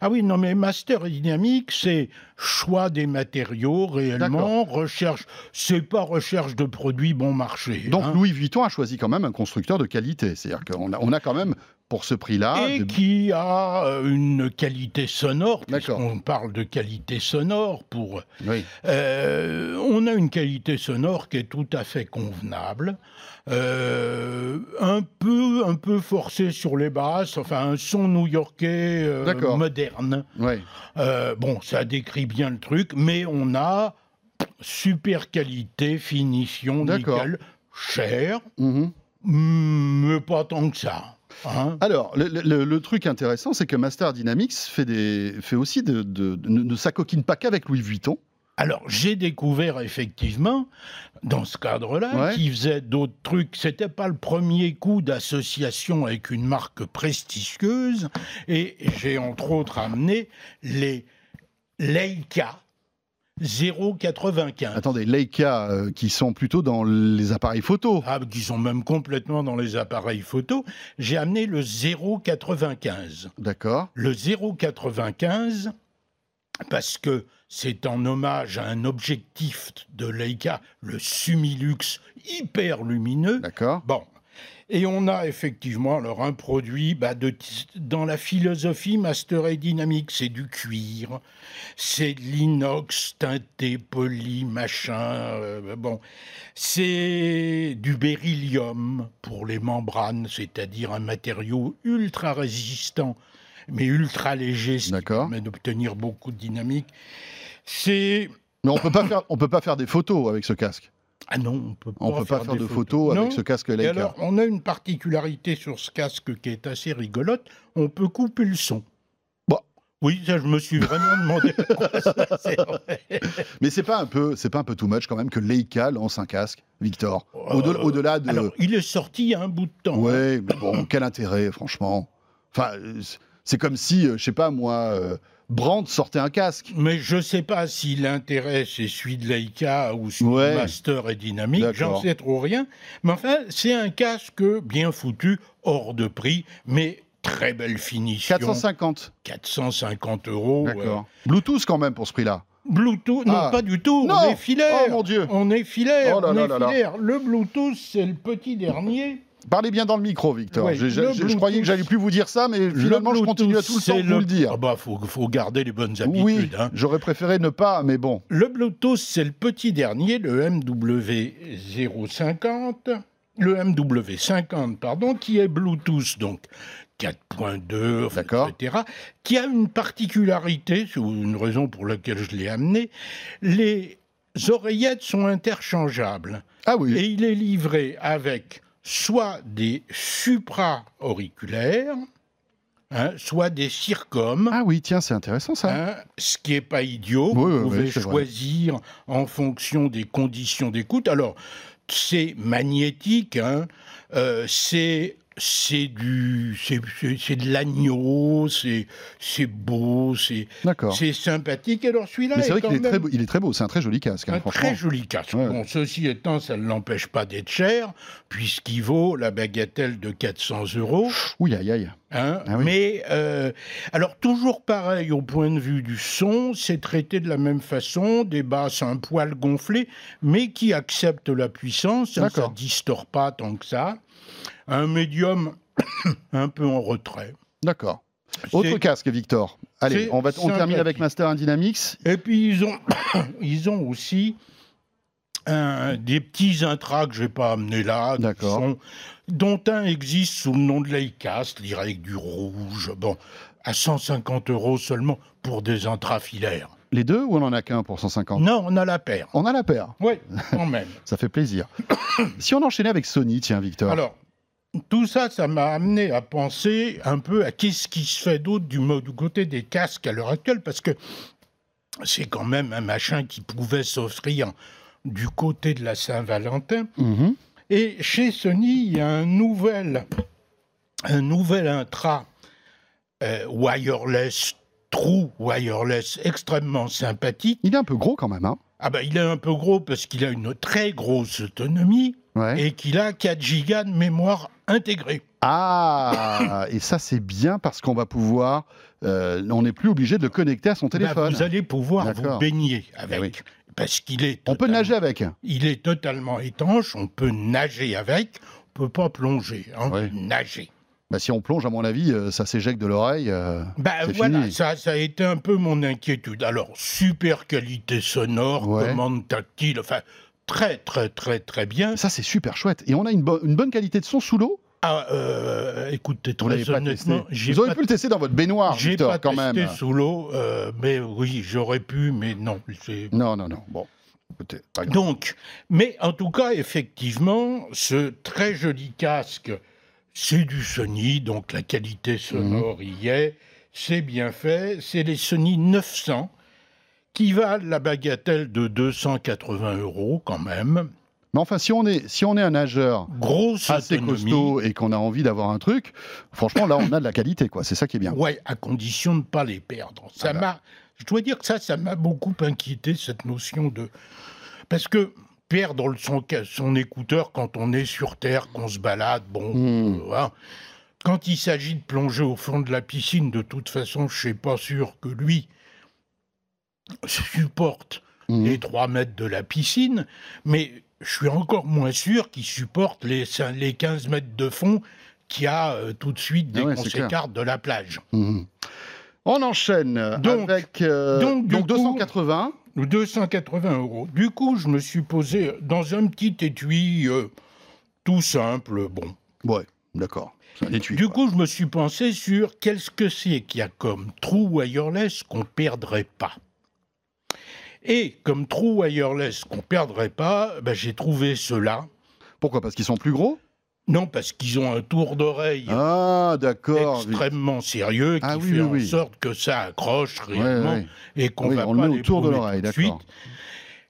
[SPEAKER 5] Ah oui, non, mais Master et Dynamique, c'est choix des matériaux réellement, recherche, c'est pas recherche de produits bon marché.
[SPEAKER 2] Donc
[SPEAKER 5] hein.
[SPEAKER 2] Louis Vuitton a choisi quand même un constructeur de qualité. C'est-à-dire qu'on a, on a quand même même pour ce prix-là.
[SPEAKER 5] et
[SPEAKER 2] de-
[SPEAKER 5] qui a euh, une qualité sonore, puisqu'on parle de qualité sonore pour
[SPEAKER 2] Oui.
[SPEAKER 5] Euh, on a une qualité sonore qui est tout à fait convenable, Euh, un peu un peu forcé sur les basses, enfin un son new-yorkais euh, moderne.
[SPEAKER 2] Oui.
[SPEAKER 5] Bon, ça décrit bien le truc, mais on a super qualité, finition, nickel, cher,
[SPEAKER 2] Mhm.
[SPEAKER 5] mais pas tant que ça. Hein.
[SPEAKER 2] Alors, le, le- le truc intéressant, c'est que Master Dynamics fait, des, fait aussi de, de- de- ne, ne s'acoquine pas qu'avec Louis Vuitton.
[SPEAKER 5] Alors, j'ai découvert effectivement, dans ce cadre-là,
[SPEAKER 2] Ouais.
[SPEAKER 5] qu'il faisait d'autres trucs. C'était pas le premier coup d'association avec une marque prestigieuse. Et j'ai entre autres amené les Leica 095.
[SPEAKER 2] Attendez, Leica, euh, qui sont plutôt dans les appareils photo.
[SPEAKER 5] Ah, qui sont même complètement dans les appareils photo. J'ai amené le 095.
[SPEAKER 2] D'accord.
[SPEAKER 5] Le 095, parce que c'est en hommage à un objectif de Leica, le Sumilux hyper lumineux.
[SPEAKER 2] D'accord.
[SPEAKER 5] Bon. Et on a effectivement alors un produit bah, de, dans la philosophie Master et Dynamics, c'est du cuir, c'est de l'inox teinté, poli, machin. euh, bon, c'est du beryllium pour les membranes, c'est-à-dire un matériau ultra résistant, mais ultra léger, ce qui permet d'obtenir beaucoup de dynamique. C'est
[SPEAKER 2] Mais on peut pas faire, on peut pas faire des photos avec ce casque.
[SPEAKER 5] Ah non, on peut pas
[SPEAKER 2] On peut pas faire de photos avec ce casque
[SPEAKER 5] Et
[SPEAKER 2] Leica.
[SPEAKER 5] alors, on a une particularité sur ce casque qui est assez rigolote. On peut couper le son.
[SPEAKER 2] Bon.
[SPEAKER 5] Oui, ça, je me suis vraiment demandé ça, vrai.
[SPEAKER 2] Mais c'est pas un peu, c'est pas un peu too much quand même que Leica lance un casque, Victor. Au-delà,
[SPEAKER 5] Euh,
[SPEAKER 2] de.
[SPEAKER 5] Alors, il est sorti il y a un bout de temps. hein.
[SPEAKER 2] ouais, mais bon, quel intérêt, franchement. Enfin, euh, c'est comme si, euh, je sais pas moi, euh, Brandt sortait un casque.
[SPEAKER 5] Mais je ne sais pas si l'intérêt c'est celui de Leica ou celui
[SPEAKER 2] Ouais.
[SPEAKER 5] de Master et Dynamic, j'en sais trop rien. Mais enfin, c'est un casque bien foutu, hors de prix, mais très belle finition.
[SPEAKER 2] 450.
[SPEAKER 5] 450 euros. euh,
[SPEAKER 2] D'accord. Bluetooth quand même pour ce prix-là.
[SPEAKER 5] Bluetooth, non,
[SPEAKER 2] Ah.
[SPEAKER 5] pas du tout.
[SPEAKER 2] Non.
[SPEAKER 5] On est filaire.
[SPEAKER 2] Oh mon Dieu.
[SPEAKER 5] On est filaire.
[SPEAKER 2] Oh là
[SPEAKER 5] on
[SPEAKER 2] là
[SPEAKER 5] est
[SPEAKER 2] là là.
[SPEAKER 5] filaire. Le Bluetooth, c'est le petit dernier.
[SPEAKER 2] Parlez bien dans le micro, Victor.
[SPEAKER 5] Le
[SPEAKER 2] j'ai- je croyais que j'allais plus vous dire ça, mais finalement, je continue à tout le temps de vous le dire.
[SPEAKER 5] Ah bah, faut, faut garder les bonnes habitudes.
[SPEAKER 2] Oui,
[SPEAKER 5] hein.
[SPEAKER 2] j'aurais préféré ne pas, mais bon.
[SPEAKER 5] Le Bluetooth, c'est le petit dernier, le MW050, le MW50, pardon, qui est Bluetooth, donc 4.2, enfin,
[SPEAKER 2] D'accord.
[SPEAKER 5] etc., qui a une particularité, c'est une raison pour laquelle je l'ai amené, les oreillettes sont interchangeables.
[SPEAKER 2] Ah oui.
[SPEAKER 5] Et il est livré avec soit des supra-auriculaires, hein, soit des circoms.
[SPEAKER 2] Ah oui, tiens, c'est intéressant ça.
[SPEAKER 5] Hein, ce qui n'est pas idiot,
[SPEAKER 2] Oui,
[SPEAKER 5] vous pouvez
[SPEAKER 2] oui, c'est vrai.
[SPEAKER 5] choisir en fonction des conditions d'écoute. Alors, c'est magnétique, hein, euh, c'est c'est du c'est de l'agneau, c'est c'est beau, c'est
[SPEAKER 2] D'accord.
[SPEAKER 5] c'est sympathique. Alors celui-là
[SPEAKER 2] c'est vrai qu'il est,
[SPEAKER 5] même
[SPEAKER 2] très beau, il est très beau, c'est un très joli casque, hein,
[SPEAKER 5] un
[SPEAKER 2] franchement.
[SPEAKER 5] très joli casque.
[SPEAKER 2] Ouais.
[SPEAKER 5] Bon, ceci étant, ça ne l'empêche pas d'être cher, puisqu'il vaut la bagatelle de 400 euros.
[SPEAKER 2] Oui, aïe, aïe.
[SPEAKER 5] Hein,
[SPEAKER 2] Ah oui.
[SPEAKER 5] Mais euh, alors toujours pareil au point de vue du son, c'est traité de la même façon, des basses un poil gonflées, mais qui acceptent la puissance, hein, ça ne distord pas tant que ça. Un médium un peu en retrait.
[SPEAKER 2] D'accord. Autre casque, Victor. Allez, on, va, on termine avec Master Dynamics.
[SPEAKER 5] Et puis ils ont, ils ont aussi un- des petits intras que je vais pas amener là, qui
[SPEAKER 2] D'accord.
[SPEAKER 5] sont- dont un existe sous le nom de Leica, c'est-à-dire avec du rouge, bon, à 150 euros seulement pour des intras filaires.
[SPEAKER 2] Les deux ou on en a qu'un pour 150
[SPEAKER 5] Non, on a la paire.
[SPEAKER 2] On a la paire,
[SPEAKER 5] Oui, quand même.
[SPEAKER 2] ça fait plaisir. si on enchaînait avec Sony, tiens, Victor.
[SPEAKER 5] Alors, tout ça, ça m'a amené à penser un peu à qu'est-ce qui se fait d'autre du côté des casques à l'heure actuelle, parce que c'est quand même un machin qui pouvait s'offrir du côté de la Saint-Valentin.
[SPEAKER 2] Mhm.
[SPEAKER 5] Et chez Sony, il y a un nouvel, un nouvel intra euh, wireless, true wireless, extrêmement sympathique.
[SPEAKER 2] Il est un peu gros quand même, hein
[SPEAKER 5] Ah ben, il est un peu gros parce qu'il a une très grosse autonomie
[SPEAKER 2] Ouais.
[SPEAKER 5] et qu'il a 4 gigas de mémoire intégrée.
[SPEAKER 2] Ah Et ça, c'est bien parce qu'on va pouvoir. euh, on n'est plus obligé de le connecter à son
[SPEAKER 5] Bah,
[SPEAKER 2] téléphone.
[SPEAKER 5] vous allez pouvoir vous baigner avec.
[SPEAKER 2] oui.
[SPEAKER 5] Parce qu'il est.
[SPEAKER 2] On peut
[SPEAKER 5] totalement-
[SPEAKER 2] nager avec.
[SPEAKER 5] Il est totalement étanche, on peut nager avec, on peut pas plonger, hein, nager.
[SPEAKER 2] Bah, si on plonge, à mon avis, euh, ça s'éjecte de l'oreille. euh, C'est
[SPEAKER 5] voilà,
[SPEAKER 2] fini.
[SPEAKER 5] ça, ça a été un peu mon inquiétude. Alors, super qualité sonore,
[SPEAKER 2] Ouais.
[SPEAKER 5] commande tactile, enfin, très, très, très, très bien.
[SPEAKER 2] Ça, c'est super chouette. Et on a une, bo- une bonne qualité de son sous l'eau.
[SPEAKER 5] Ah, euh, écoutez,
[SPEAKER 2] Vous
[SPEAKER 5] très honnêtement, j'ai
[SPEAKER 2] Vous auriez pu le tester dans votre baignoire,
[SPEAKER 5] j'ai
[SPEAKER 2] Victor,
[SPEAKER 5] pas
[SPEAKER 2] quand
[SPEAKER 5] testé
[SPEAKER 2] même.
[SPEAKER 5] sous l'eau, euh, mais oui, j'aurais pu, mais non. c'est-
[SPEAKER 2] Non, non, non. Bon, écoutez, pas grave.
[SPEAKER 5] Donc, mais en tout cas, effectivement, ce très joli casque, c'est du Sony, donc la qualité sonore y est, c'est bien fait, c'est les Sony 900 qui valent la bagatelle de 280 euros quand même.
[SPEAKER 2] Mais enfin, si on est, si on est un nageur
[SPEAKER 5] Grosse
[SPEAKER 2] assez
[SPEAKER 5] autonomie.
[SPEAKER 2] costaud et qu'on a envie d'avoir un truc, franchement, là, on a de la qualité, quoi. C'est ça qui est bien.
[SPEAKER 5] Ouais, à condition de ne pas les perdre. Ça m'a, je dois dire que ça, ça m'a beaucoup inquiété cette notion de, parce que perdre son, son écouteur quand on est sur terre, qu'on se balade, bon,
[SPEAKER 2] Hmm.
[SPEAKER 5] euh, voilà. Quand il s'agit de plonger au fond de la piscine, de toute façon, je suis pas sûr que lui supporte
[SPEAKER 2] Mhm.
[SPEAKER 5] les 3 mètres de la piscine, mais je suis encore moins sûr qu'il supporte les, les 15 mètres de fond qu'il y a euh, tout de suite dès
[SPEAKER 2] Ah ouais,
[SPEAKER 5] qu'on s'écarte de la plage.
[SPEAKER 2] Mhm. On enchaîne
[SPEAKER 5] Donc-
[SPEAKER 2] avec euh,
[SPEAKER 5] donc,
[SPEAKER 2] donc
[SPEAKER 5] coup-
[SPEAKER 2] 280.
[SPEAKER 5] 280 euros. Du coup, je me suis posé dans un petit étui euh, tout simple, bon.
[SPEAKER 2] Ouais, d'accord. Étui.
[SPEAKER 5] Du
[SPEAKER 2] quoi.
[SPEAKER 5] coup, je me suis pensé sur qu'est-ce que c'est qu'il y a comme trou wireless qu'on perdrait pas. Et comme trou wireless qu'on perdrait pas, ben, j'ai trouvé cela.
[SPEAKER 2] Pourquoi? Parce qu'ils sont plus gros?
[SPEAKER 5] Non, parce qu'ils ont un tour d'oreille
[SPEAKER 2] Ah, d'accord.
[SPEAKER 5] extrêmement sérieux qui
[SPEAKER 2] Ah oui,
[SPEAKER 5] fait
[SPEAKER 2] oui,
[SPEAKER 5] en sorte que ça accroche réellement
[SPEAKER 2] ouais.
[SPEAKER 5] et qu'on va
[SPEAKER 2] on le
[SPEAKER 5] pas
[SPEAKER 2] met
[SPEAKER 5] les
[SPEAKER 2] autour de l'oreille, d'accord.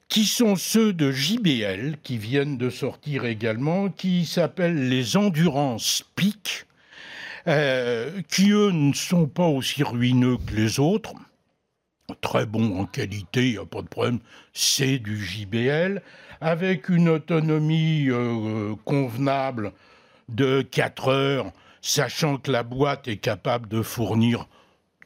[SPEAKER 5] qui sont ceux de JBL qui viennent de sortir également, qui s'appellent les Endurance Peak, euh, qui eux ne sont pas aussi ruineux que les autres. Très bons en qualité, il n'y a pas de problème, c'est du JBL, avec une autonomie euh, convenable de 4 heures, sachant que la boîte est capable de fournir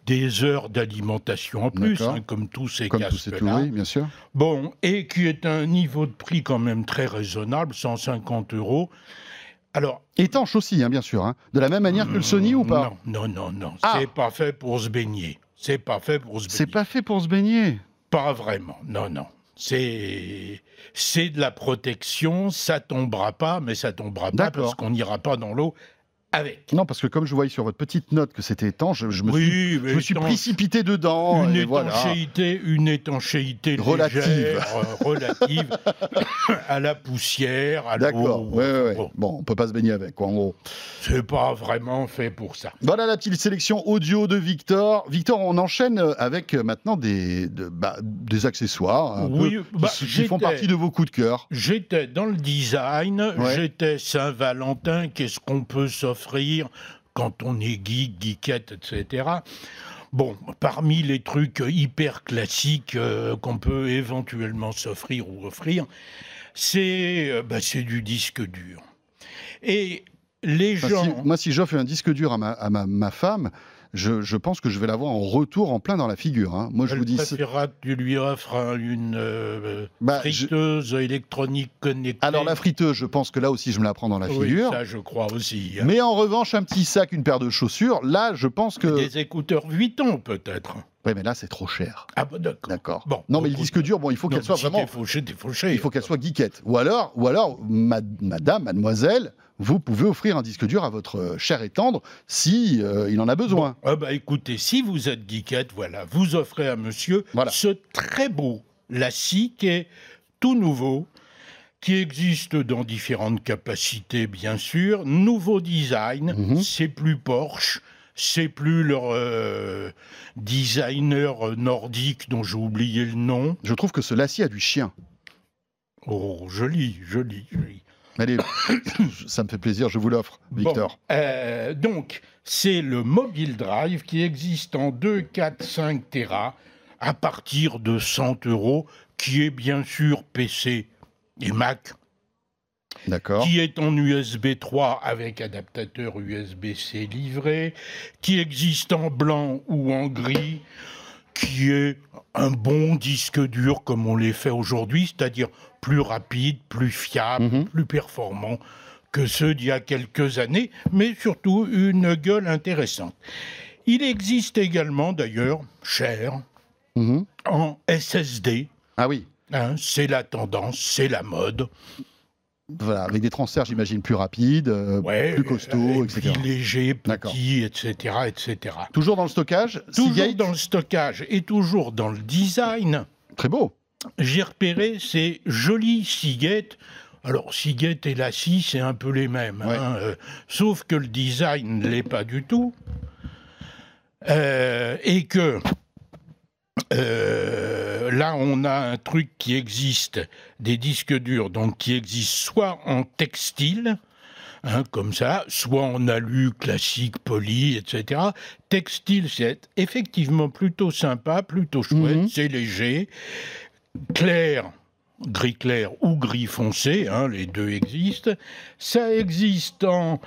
[SPEAKER 5] des heures d'alimentation en plus, hein, comme tous ces
[SPEAKER 2] Comme tous ces tout,
[SPEAKER 5] casques-là.
[SPEAKER 2] oui, bien sûr.
[SPEAKER 5] Bon, et qui est un niveau de prix quand même très raisonnable, 150 euros. Alors,
[SPEAKER 2] Étanche aussi, hein, bien sûr. hein. De la même manière que le Sony ou pas?
[SPEAKER 5] Non, non, non, non.
[SPEAKER 2] Ah.
[SPEAKER 5] C'est pas fait pour se baigner. C'est pas fait pour se baigner.
[SPEAKER 2] C'est pas fait pour se baigner.
[SPEAKER 5] Pas vraiment. Non, non. C'est c'est de la protection. Ça tombera pas, mais ça tombera pas parce qu'on n'ira pas dans l'eau avec.
[SPEAKER 2] Non, parce que comme je voyais sur votre petite note que c'était étanche, je, je me suis, me précipité dedans.
[SPEAKER 5] une
[SPEAKER 2] et voilà.
[SPEAKER 5] étanchéité, une étanchéité
[SPEAKER 2] Relative.
[SPEAKER 5] légère, euh, relative à la poussière, à l'eau.
[SPEAKER 2] D'accord. Ouais, ouais, ouais.
[SPEAKER 5] Bon,
[SPEAKER 2] on peut pas se baigner avec, quoi, en gros.
[SPEAKER 5] c'est pas vraiment fait pour ça.
[SPEAKER 2] Voilà la petite sélection audio de Victor. Victor, on enchaîne avec euh, maintenant des, de- bah, des accessoires un
[SPEAKER 5] Oui,
[SPEAKER 2] peu,
[SPEAKER 5] bah,
[SPEAKER 2] qui, qui font partie de vos coups de cœur.
[SPEAKER 5] J'étais dans le design, j'étais Saint-Valentin, qu'est-ce qu'on peut s'offrir quand on est geek, geekette, etc. Bon, parmi les trucs hyper classiques euh, qu'on peut éventuellement s'offrir ou offrir, c'est euh, bah, du disque dur. Et les
[SPEAKER 2] Enfin,
[SPEAKER 5] gens...
[SPEAKER 2] si- moi, si j'offre un disque dur à ma, à ma, ma femme, je, je pense que je vais l'avoir en retour en plein dans la figure. hein. Moi, je vous dis.
[SPEAKER 5] préférera tu lui offres un- une euh,
[SPEAKER 2] Bah, je-
[SPEAKER 5] friteuse électronique connectée.
[SPEAKER 2] Alors, la friteuse, je pense que là aussi, je me la prends dans la
[SPEAKER 5] Oui,
[SPEAKER 2] figure.
[SPEAKER 5] ça je crois aussi. hein.
[SPEAKER 2] Mais en revanche, un petit sac, une paire de chaussures, là, je pense que.
[SPEAKER 5] Des écouteurs Vuitton peut-être.
[SPEAKER 2] Oui, mais là, c'est trop cher.
[SPEAKER 5] Ah bah d'accord.
[SPEAKER 2] D'accord.
[SPEAKER 5] Bon,
[SPEAKER 2] non, mais le disque dur, bon, il faut qu'elle soit
[SPEAKER 5] si
[SPEAKER 2] vraiment.
[SPEAKER 5] fauché, fauché.
[SPEAKER 2] Il faut qu'elle soit geekette. Ou alors, ou alors ma- madame, mademoiselle, vous pouvez offrir un disque dur à votre euh, cher et tendre si euh, il en a besoin.
[SPEAKER 5] Ah bah écoutez, si vous êtes geekette, voilà, vous offrez à monsieur
[SPEAKER 2] Voilà.
[SPEAKER 5] ce très beau Lassie qui est tout nouveau, qui existe dans différentes capacités bien sûr, nouveau design,
[SPEAKER 2] Mhm.
[SPEAKER 5] c'est plus Porsche, c'est plus leur euh, designer nordique dont j'ai oublié le nom.
[SPEAKER 2] Je trouve que ce lacis a du chien.
[SPEAKER 5] Oh, joli, joli, joli.
[SPEAKER 2] Allez, ça me fait plaisir, je vous l'offre, Victor.
[SPEAKER 5] Bon, euh, donc, c'est le Mobile Drive qui existe en 2, 4, 5 Tera à partir de 100 euros, qui est bien sûr PC et Mac,
[SPEAKER 2] D'accord.
[SPEAKER 5] qui est en USB 3 avec adaptateur USB-C livré, qui existe en blanc ou en gris, qui est un bon disque dur comme on les fait aujourd'hui, c'est-à-dire plus rapide, plus fiable,
[SPEAKER 2] Mhm.
[SPEAKER 5] plus performant. que ceux d'il y a quelques années, mais surtout une gueule intéressante. Il existe également, d'ailleurs, cher,
[SPEAKER 2] Mhm.
[SPEAKER 5] en SSD.
[SPEAKER 2] Ah oui.
[SPEAKER 5] hein, c'est la tendance, c'est la mode.
[SPEAKER 2] Voilà, avec des transferts, j'imagine, plus rapides, euh,
[SPEAKER 5] Ouais,
[SPEAKER 2] plus costauds,
[SPEAKER 5] et
[SPEAKER 2] etc.
[SPEAKER 5] puis léger,
[SPEAKER 2] D'accord.
[SPEAKER 5] petit, etc., etc.
[SPEAKER 2] Toujours dans le stockage,
[SPEAKER 5] Toujours
[SPEAKER 2] Seagate,
[SPEAKER 5] dans le stockage et toujours dans le design,
[SPEAKER 2] très beau.
[SPEAKER 5] j'ai repéré ces jolis Seagate. Alors, Seagate et la scie, c'est un peu les mêmes.
[SPEAKER 2] Ouais.
[SPEAKER 5] hein, euh, sauf que le design ne l'est pas du tout. Euh, et que euh, là, on a un truc qui existe, des disques durs, donc qui existent soit en textile, hein, comme ça, soit en alu classique, poli, etc. Textile, c'est effectivement plutôt sympa, plutôt chouette,
[SPEAKER 2] Mhm.
[SPEAKER 5] c'est léger, clair, gris clair ou gris foncé, hein, les deux existent. Ça existe en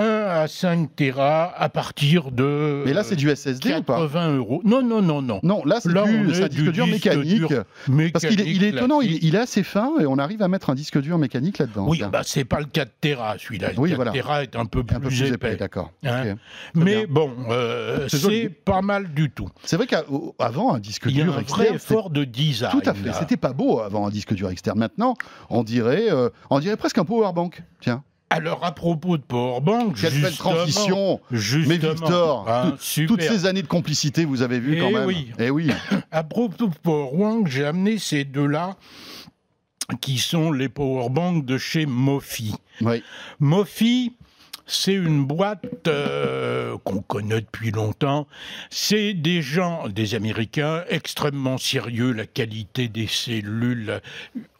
[SPEAKER 5] 1 à 5 Tera à partir de
[SPEAKER 2] Mais là, c'est du SSD ou pas
[SPEAKER 5] 80 euros. Non, non, non, non.
[SPEAKER 2] Non, là, c'est du, disque
[SPEAKER 5] du
[SPEAKER 2] dur
[SPEAKER 5] disque
[SPEAKER 2] mécanique.
[SPEAKER 5] dur
[SPEAKER 2] Parce qu'il est, il est
[SPEAKER 5] Mécanique
[SPEAKER 2] étonnant, il, est assez fin et on arrive à mettre un disque dur mécanique là-dedans.
[SPEAKER 5] Oui, bah, c'est pas le 4 Tera, celui-là. Le
[SPEAKER 2] Oui,
[SPEAKER 5] 4
[SPEAKER 2] voilà.
[SPEAKER 5] Tera est un peu plus,
[SPEAKER 2] un peu plus épais,
[SPEAKER 5] épais.
[SPEAKER 2] d'accord.
[SPEAKER 5] Hein. Mais
[SPEAKER 2] bien.
[SPEAKER 5] bon, euh,
[SPEAKER 2] C'est
[SPEAKER 5] pas mal du tout.
[SPEAKER 2] C'est vrai qu'avant, un disque
[SPEAKER 5] Il y a
[SPEAKER 2] dur
[SPEAKER 5] un
[SPEAKER 2] externe,
[SPEAKER 5] effort de design.
[SPEAKER 2] tout à fait, c'était pas beau avant un disque dur externe. Maintenant, on dirait, euh, on dirait presque un powerbank. Tiens,
[SPEAKER 5] Alors, à propos de Powerbank,
[SPEAKER 2] quelle belle transition Mais Victor,
[SPEAKER 5] hein,
[SPEAKER 2] tout-
[SPEAKER 5] super.
[SPEAKER 2] Toutes ces années de complicité, vous avez vu
[SPEAKER 5] Eh
[SPEAKER 2] quand même.
[SPEAKER 5] oui.
[SPEAKER 2] Eh oui.
[SPEAKER 5] À propos de Powerbank, j'ai amené ces deux-là qui sont les Powerbanks de chez Mofi.
[SPEAKER 2] oui.
[SPEAKER 5] Mofi, c'est une boîte euh, qu'on connaît depuis longtemps. C'est des gens, des Américains, extrêmement sérieux. La qualité des cellules,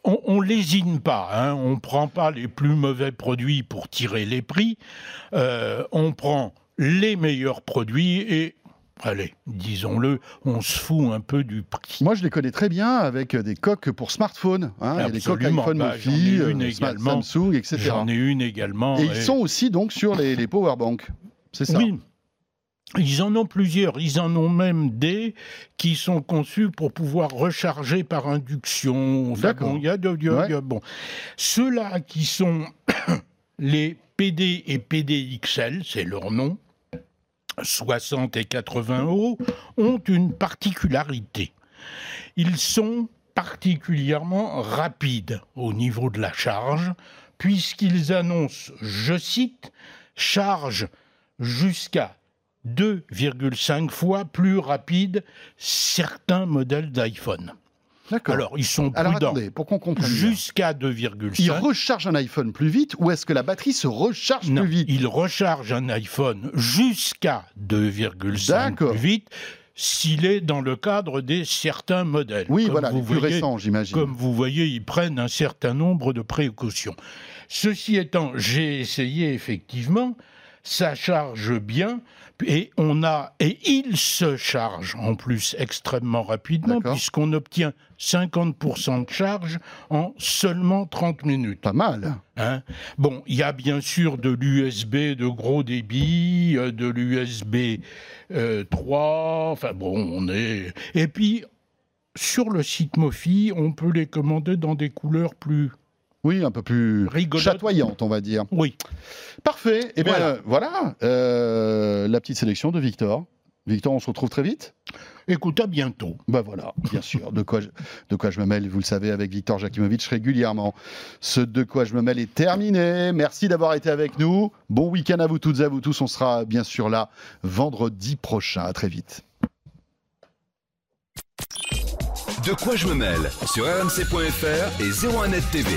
[SPEAKER 5] on, lésine pas. Hein, on prend pas les plus mauvais produits pour tirer les prix. Euh, on prend les meilleurs produits et Allez, disons-le, on se fout un peu du prix.
[SPEAKER 2] Moi, je les connais très bien avec des coques pour smartphone. hein. Il y a des coques iPhone
[SPEAKER 5] Bah,
[SPEAKER 2] Mofi, euh. Samsung, etc.
[SPEAKER 5] J'en ai une également.
[SPEAKER 2] Et ils sont aussi donc sur les, les powerbanks. C'est ça.
[SPEAKER 5] Oui. Ils en ont plusieurs. Ils en ont même des qui sont conçus pour pouvoir recharger par induction.
[SPEAKER 2] D'accord.
[SPEAKER 5] il y a de- il y a- il y a- bon. Ceux-là qui sont les PD et PDXL, c'est leur nom, 60 et 80 euros, ont une particularité. Ils sont particulièrement rapides au niveau de la charge, puisqu'ils annoncent, je cite, charge jusqu'à 2,5 fois plus rapide certains modèles d'iPhone.
[SPEAKER 2] D'accord.
[SPEAKER 5] Alors, ils sont
[SPEAKER 2] Alors
[SPEAKER 5] prudents.
[SPEAKER 2] attendez, pour qu'on comprenne.
[SPEAKER 5] Jusqu'à
[SPEAKER 2] Il
[SPEAKER 5] 2,5.
[SPEAKER 2] recharge un iPhone plus vite ou est-ce que la batterie se recharge
[SPEAKER 5] Non,
[SPEAKER 2] plus vite?
[SPEAKER 5] il recharge un iPhone jusqu'à 2,5
[SPEAKER 2] D'accord.
[SPEAKER 5] plus vite s'il est dans le cadre des certains modèles.
[SPEAKER 2] Oui,
[SPEAKER 5] Comme
[SPEAKER 2] voilà,
[SPEAKER 5] vous
[SPEAKER 2] les plus
[SPEAKER 5] voyez,
[SPEAKER 2] récents, j'imagine.
[SPEAKER 5] Comme vous voyez, ils prennent un certain nombre de précautions. Ceci étant, j'ai essayé effectivement, ça charge bien et on a et il se charge en plus extrêmement rapidement puisqu'on obtient 50% de charge en seulement 30 minutes.
[SPEAKER 2] Pas mal.
[SPEAKER 5] Hein? Bon, il y a bien sûr de l'USB de gros débit, euh, de l'USB 3, enfin bon, on est... Et puis, sur le site Mofi, on peut les commander dans des couleurs plus...
[SPEAKER 2] Oui, un peu plus
[SPEAKER 5] Rigolote.
[SPEAKER 2] chatoyante, on va dire.
[SPEAKER 5] Oui,
[SPEAKER 2] Parfait. Et bien
[SPEAKER 5] Voilà.
[SPEAKER 2] euh, voilà, euh, la petite sélection de Victor. Victor, on se retrouve très vite?
[SPEAKER 5] écoute, à bientôt.
[SPEAKER 2] Bah voilà, bien sûr. De quoi, je, de quoi je me mêle, vous le savez, avec Victor Jakimovic régulièrement. Ce De quoi je me mêle est terminé. Merci d'avoir été avec nous. Bon week-end à vous toutes et à vous tous. On sera bien sûr là vendredi prochain. À très vite.
[SPEAKER 1] De quoi je me mêle? Sur rmc.fr et 01net TV.